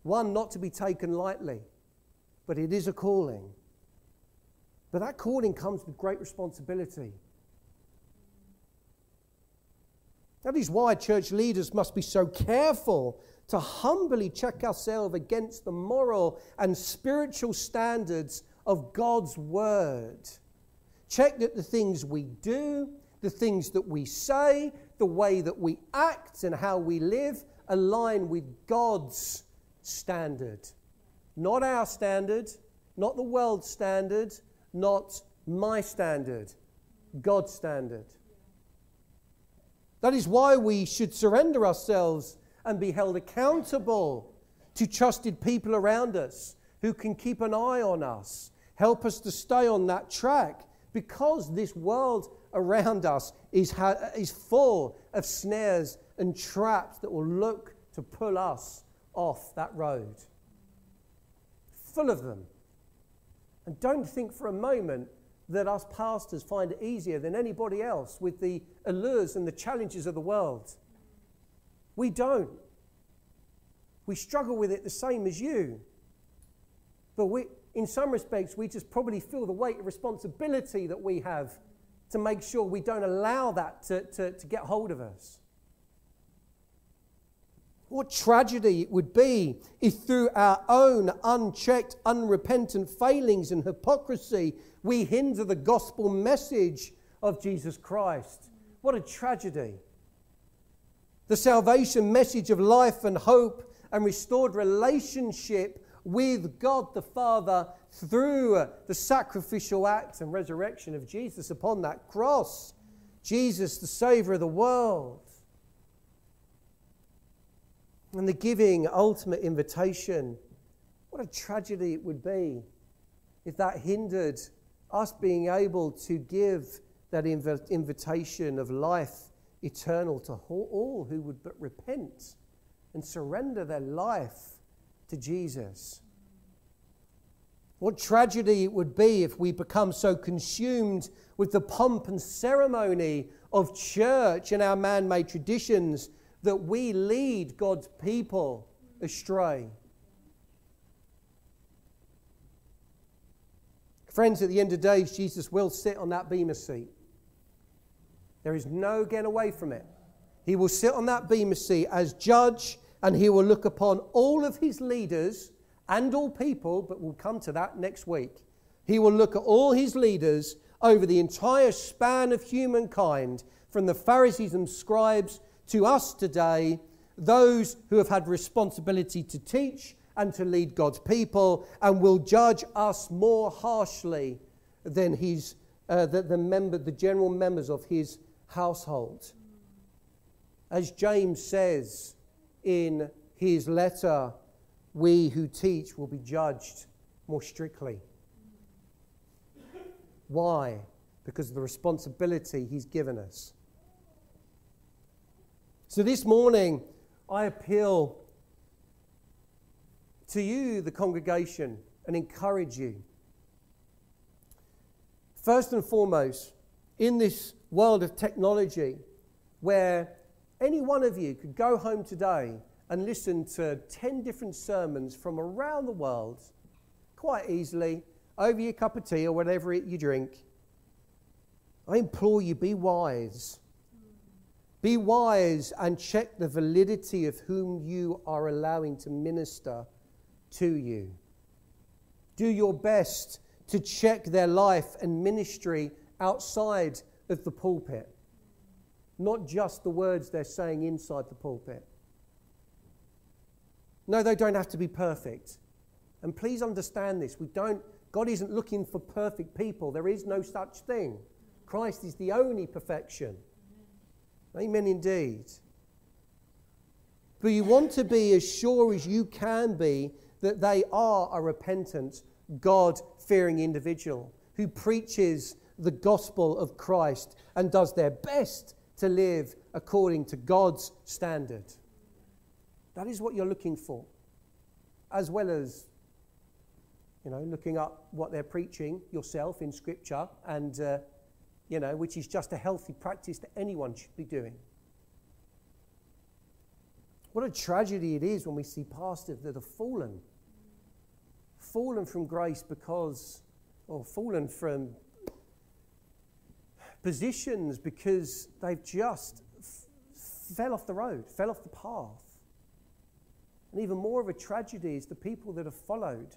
One not to be taken lightly, but it is a calling. But that calling comes with great responsibility. That is why church leaders must be so careful to humbly check ourselves against the moral and spiritual standards of God's Word. Check that the things we do, the things that we say, the way that we act, and how we live align with God's standard. Not our standard, not the world's standard, not my standard, God's standard. That is why we should surrender ourselves and be held accountable to trusted people around us who can keep an eye on us, help us to stay on that track, because this world around us is, ha- is full of snares and traps that will look to pull us off that road. Full of them. And don't think for a moment that us pastors find it easier than anybody else with the allures and the challenges of the world. We don't. We struggle with it the same as you. But we, in some respects, we just probably feel the weight of responsibility that we have to make sure we don't allow that to, to, to get hold of us. What tragedy it would be if, through our own unchecked, unrepentant failings and hypocrisy, we hinder the gospel message of Jesus Christ. What a tragedy. The salvation message of life and hope and restored relationship with God the Father through the sacrificial act and resurrection of Jesus upon that cross. Jesus, the Savior of the world. And the giving ultimate invitation. What a tragedy it would be if that hindered us being able to give that inv- invitation of life eternal to all- who would but repent and surrender their life to Jesus. What tragedy it would be if we become so consumed with the pomp and ceremony of church and our man made traditions that we lead God's people astray. Friends, at the end of days, Jesus will sit on that bema seat. There is no getting away from it. He will sit on that bema seat as judge, and he will look upon all of his leaders and all people, but we'll come to that next week. He will look at all his leaders over the entire span of humankind, from the Pharisees and scribes to us today, those who have had responsibility to teach and to lead God's people, and will judge us more harshly than his, uh, the, the, member, the general members of his household. As James says in his letter, we who teach will be judged more strictly. Why? Because of the responsibility he's given us. So this morning, I appeal to you, the congregation, and encourage you. First and foremost, in this world of technology, where any one of you could go home today and listen to 10 different sermons from around the world quite easily over your cup of tea or whatever you drink, I implore you be wise. Be wise and check the validity of whom you are allowing to minister to you. Do your best to check their life and ministry outside of the pulpit, not just the words they're saying inside the pulpit. No, they don't have to be perfect. And please understand this. We don't, God isn't looking for perfect people. There is no such thing. Christ is the only perfection. Amen, indeed. But you want to be as sure as you can be that they are a repentant, God fearing individual who preaches the gospel of Christ and does their best to live according to God's standard. That is what you're looking for, as well as you know, looking up what they're preaching yourself in Scripture, and uh, you know, which is just a healthy practice that anyone should be doing. What a tragedy it is when we see pastors that have fallen, fallen from grace because, or fallen from positions because they've just f- fell off the road, fell off the path. And even more of a tragedy is the people that have followed.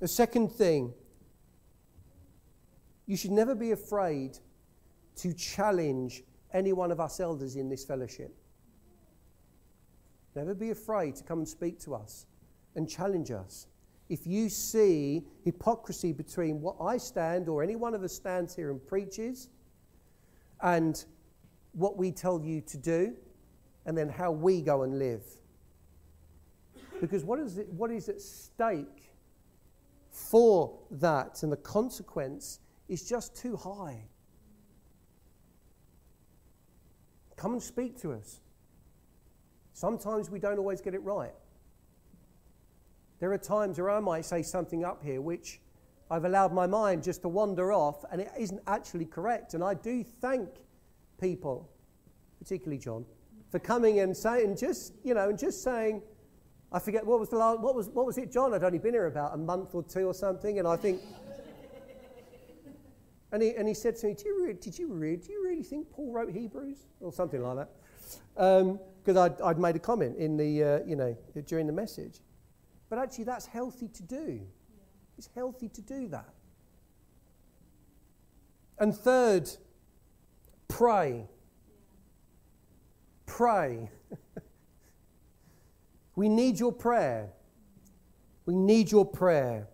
The second thing, you should never be afraid to challenge any one of us elders in this fellowship. Never be afraid to come and speak to us and challenge us. If you see hypocrisy between what I stand or any one of us stands here and preaches and what we tell you to do and then how we go and live. Because what is, it, what is at stake for that and the consequence is just too high. Come and speak to us. Sometimes we don't always get it right. There are times where I might say something up here which I've allowed my mind just to wander off and it isn't actually correct. And I do thank people, particularly John, for coming and saying, just, you know, and just saying, I forget what was the last, what was, what was it, John? I'd only been here about a month or two or something. And I think, and he, and he said to me, do you really, did you really, do you really think Paul wrote Hebrews? Or something like that. Because I'd, I'd made a comment in the, uh, you know, during the message. But actually, that's healthy to do. It's healthy to do that. And third, pray. Pray. we need your prayer. We need your prayer.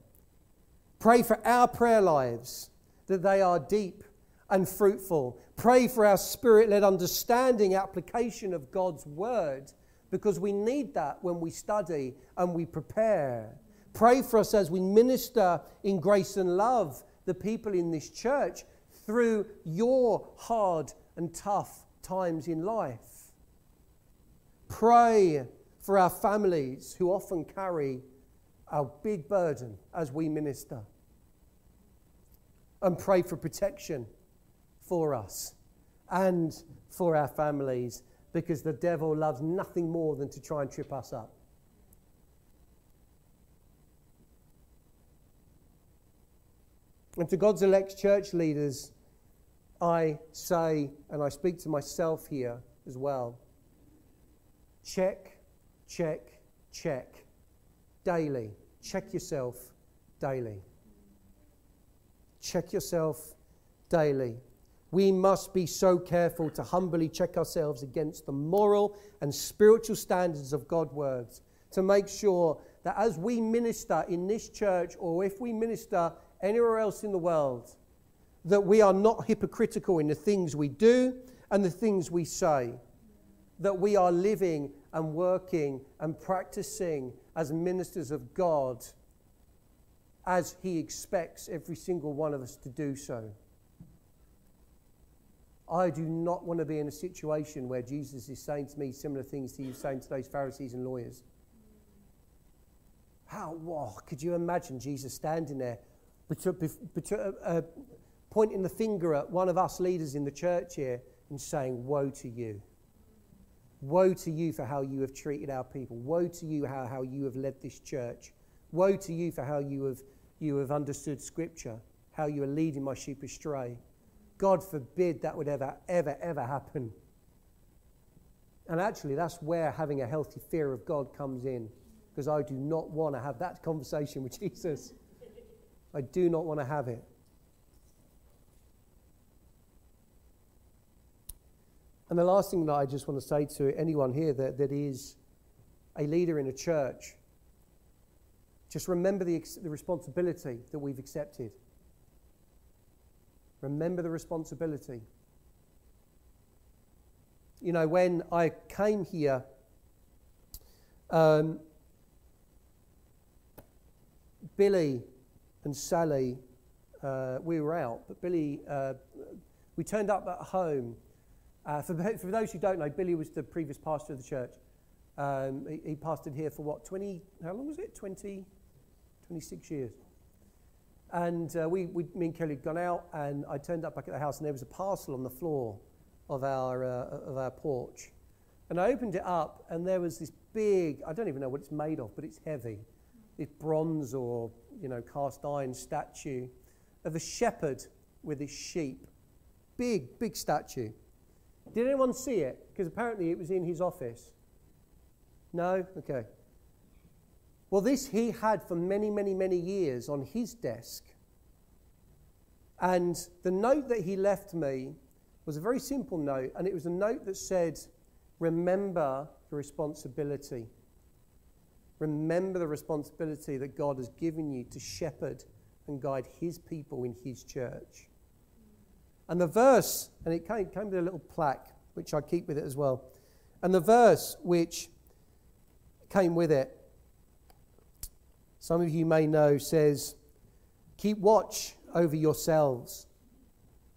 Pray for our prayer lives that they are deep and fruitful. Pray for our spirit led understanding, application of God's word, because we need that when we study and we prepare. Pray for us as we minister in grace and love the people in this church through your hard and tough times in life. Pray for our families who often carry our big burden as we minister. And pray for protection for us and for our families because the devil loves nothing more than to try and trip us up. And to God's elect church leaders, I say, and I speak to myself here as well check, check, check daily. Check yourself daily. Check yourself daily. We must be so careful to humbly check ourselves against the moral and spiritual standards of God's words to make sure that as we minister in this church or if we minister anywhere else in the world, that we are not hypocritical in the things we do and the things we say, that we are living and working and practicing as ministers of God as He expects every single one of us to do so. I do not want to be in a situation where Jesus is saying to me similar things to you saying to those Pharisees and lawyers. How, wow, could you imagine Jesus standing there, pointing the finger at one of us leaders in the church here and saying, Woe to you. Woe to you for how you have treated our people. Woe to you how, how you have led this church. Woe to you for how you have, you have understood Scripture, how you are leading my sheep astray. God forbid that would ever, ever, ever happen. And actually, that's where having a healthy fear of God comes in, because I do not want to have that conversation with Jesus. I do not want to have it. And the last thing that I just want to say to anyone here that, that is a leader in a church, just remember the, the responsibility that we've accepted. Remember the responsibility. You know, when I came here, um, Billy and Sally, uh, we were out, but Billy, uh, we turned up at home. Uh, for, for those who don't know, Billy was the previous pastor of the church. Um, he, he pastored here for what, 20, how long was it? 20, 26 years. And uh, we, we, me and Kelly had gone out, and I turned up back at the house, and there was a parcel on the floor of our, uh, of our porch. And I opened it up, and there was this big, I don't even know what it's made of, but it's heavy. This bronze or, you know, cast iron statue of a shepherd with his sheep. Big, big statue. Did anyone see it? Because apparently it was in his office. No? Okay. Well, this he had for many, many, many years on his desk. And the note that he left me was a very simple note, and it was a note that said, Remember the responsibility. Remember the responsibility that God has given you to shepherd and guide his people in his church. And the verse, and it came, came with a little plaque, which I keep with it as well. And the verse which came with it, some of you may know, says, Keep watch over yourselves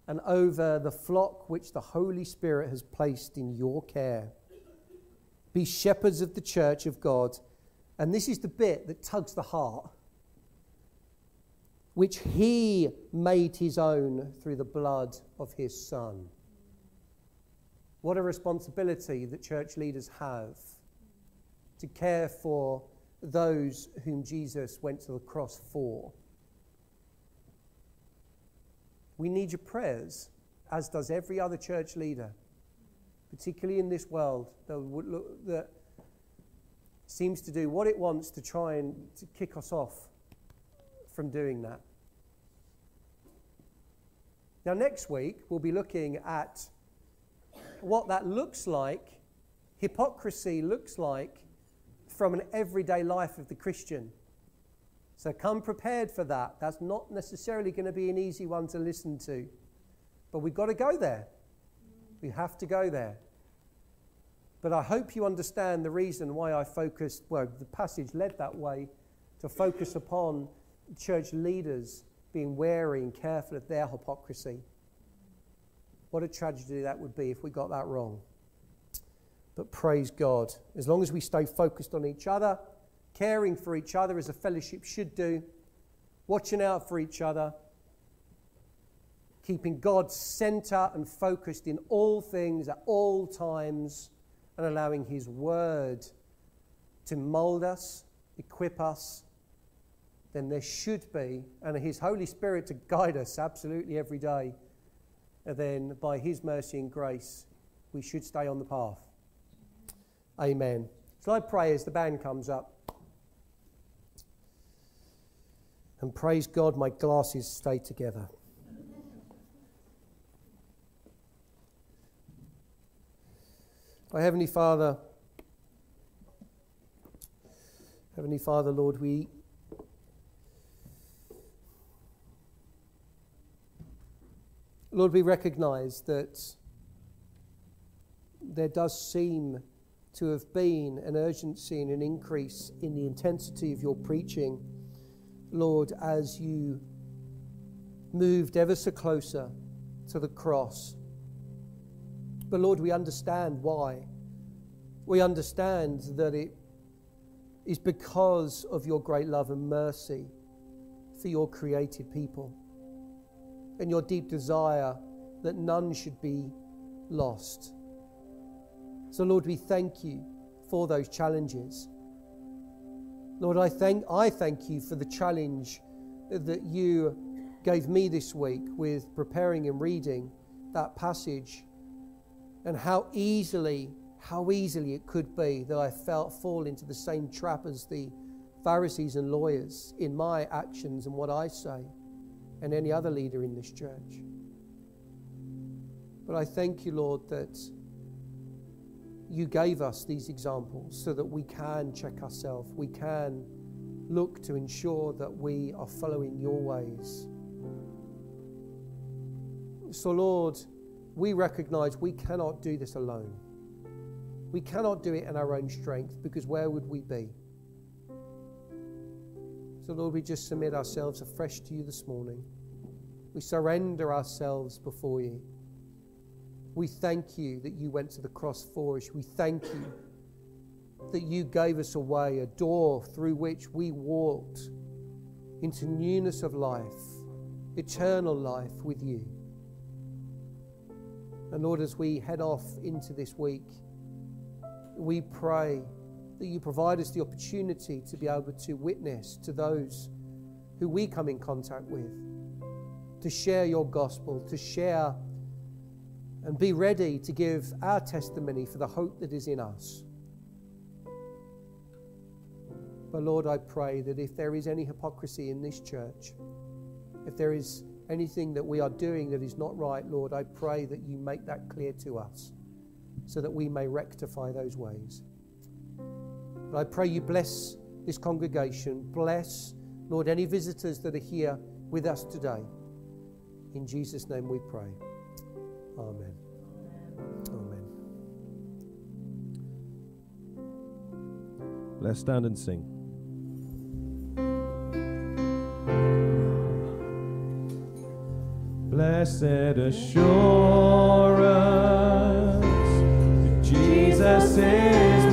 and over the flock which the Holy Spirit has placed in your care. Be shepherds of the church of God. And this is the bit that tugs the heart, which he made his own through the blood of his Son. What a responsibility that church leaders have to care for those whom Jesus went to the cross for. We need your prayers, as does every other church leader, particularly in this world that, seems to do what it wants to try and to kick us off from doing that. Now, next week, we'll be looking at what that looks like, hypocrisy looks like from an everyday life of the Christian. So come prepared for that. That's not necessarily going to be an easy one to listen to. But we've got to go there. We have to go there. But I hope you understand the reason why I focused, well, the passage led that way to focus upon church leaders being wary and careful of their hypocrisy. What a tragedy that would be if we got that wrong. But praise God. As long as we stay focused on each other, caring for each other as a fellowship should do, watching out for each other, keeping God center and focused in all things at all times, and allowing His Word to mold us, equip us, then there should be, and His Holy Spirit to guide us absolutely every day, and then by His mercy and grace, we should stay on the path. Amen. So I pray as the band comes up. And praise God, my glasses stay together. Heavenly Father, Heavenly Father, Lord, we Lord, we recognize that there does seem to have been an urgency and an increase in the intensity of your preaching, Lord, as you moved ever so closer to the cross But Lord, we understand why. We understand that it is because of your great love and mercy for your created people and your deep desire that none should be lost. So, Lord, we thank you for those challenges. Lord, I thank, I thank you for the challenge that you gave me this week with preparing and reading that passage and how easily, how easily it could be that I felt fall into the same trap as the Pharisees and lawyers in my actions and what I say and any other leader in this church. But I thank you, Lord, that you gave us these examples so that we can check ourselves. We can look to ensure that we are following your ways. So, Lord, we recognize we cannot do this alone. We cannot do it in our own strength because where would we be? So, Lord, we just submit ourselves afresh to you this morning. We surrender ourselves before you. We thank you that you went to the cross for us. We thank you that you gave us a way, a door through which we walked into newness of life, eternal life with you. And Lord, as we head off into this week, we pray that you provide us the opportunity to be able to witness to those who we come in contact with, to share your gospel, to share and be ready to give our testimony for the hope that is in us. But Lord, I pray that if there is any hypocrisy in this church, if there is anything that we are doing that is not right, Lord, I pray that you make that clear to us so that we may rectify those ways. But I pray you bless this congregation. Bless, Lord, any visitors that are here with us today. In Jesus' name we pray. Amen. Amen. Let's stand and sing. Blessed assurance, Jesus is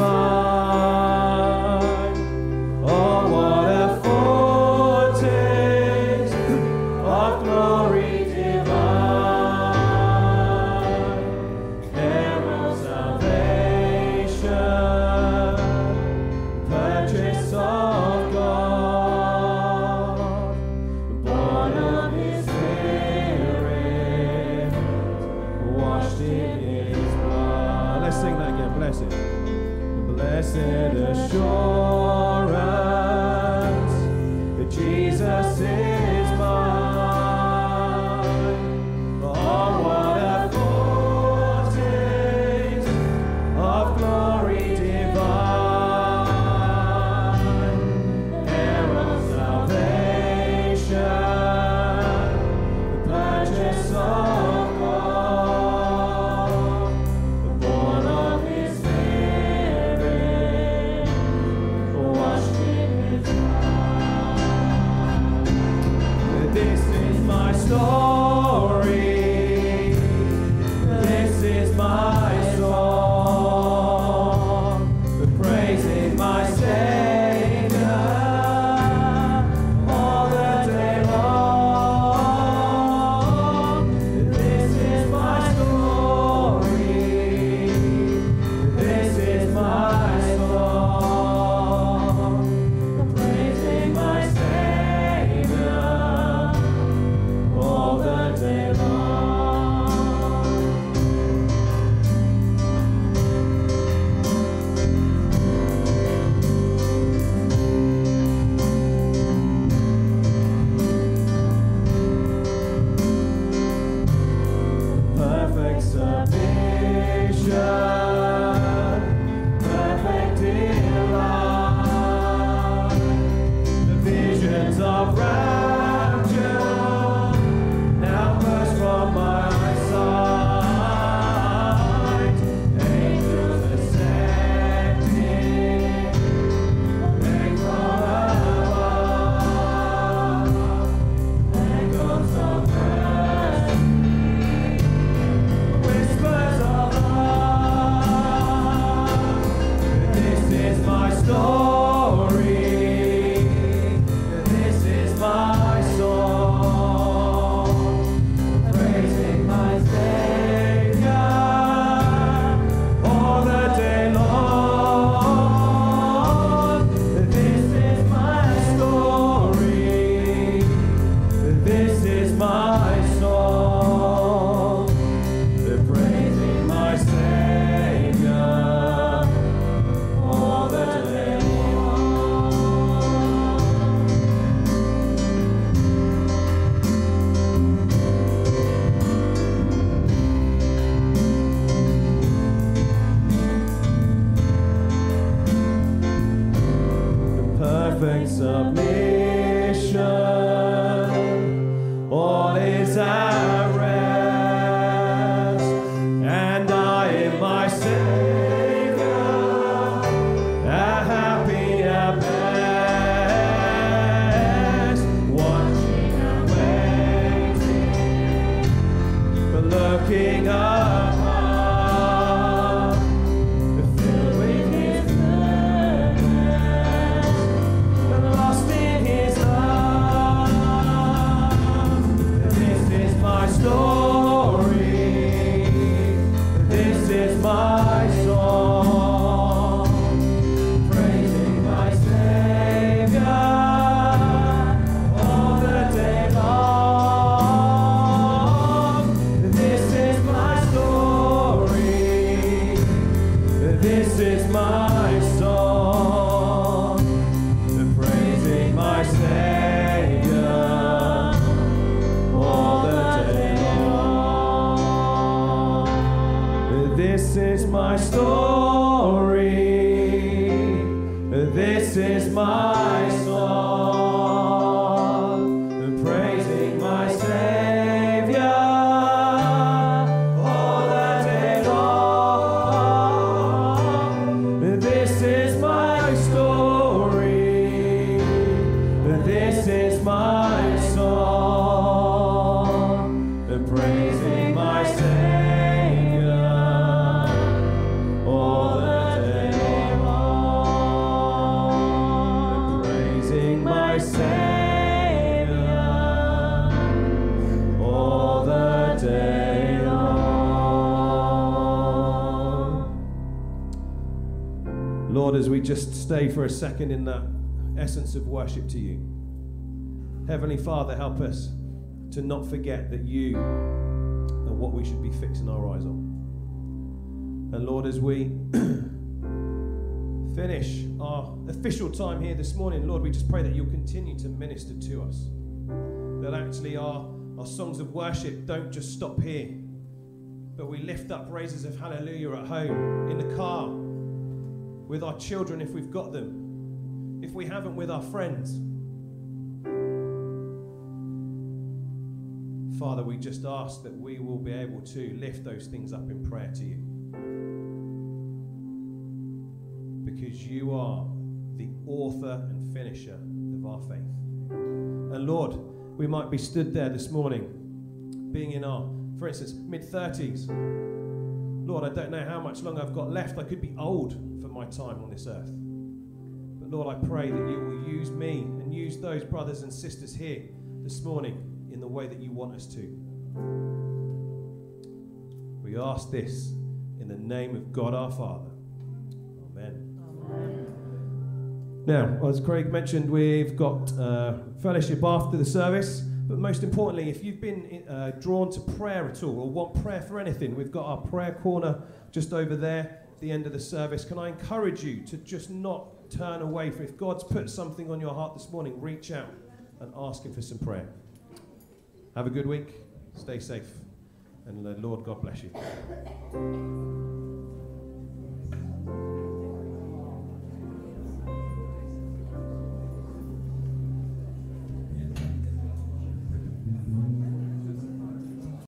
stay for a second in that essence of worship to you, Heavenly Father, help us to not forget that you are what we should be fixing our eyes on. And Lord, as we finish our official time here this morning, Lord, we just pray that you'll continue to minister to us. That actually our, our songs of worship don't just stop here, but we lift up praises of hallelujah at home, in the car, with our children if we've got them, if we haven't, with our friends. Father, we just ask that we will be able to lift those things up in prayer to you. Because you are the author and finisher of our faith. And Lord, we might be stood there this morning, being in our, for instance, mid 30s. Lord, I don't know how much longer I've got left. I could be old for my time on this earth. But Lord, I pray that you will use me and use those brothers and sisters here this morning in the way that you want us to. We ask this in the name of God our Father. Amen. Now, as Craig mentioned, we've got uh, fellowship after the service. But most importantly, if you've been uh, drawn to prayer at all or want prayer for anything, we've got our prayer corner just over there at the end of the service. Can I encourage you to just not turn away? For if God's put something on your heart this morning, reach out and ask Him for some prayer. Have a good week. Stay safe. And Lord God bless you.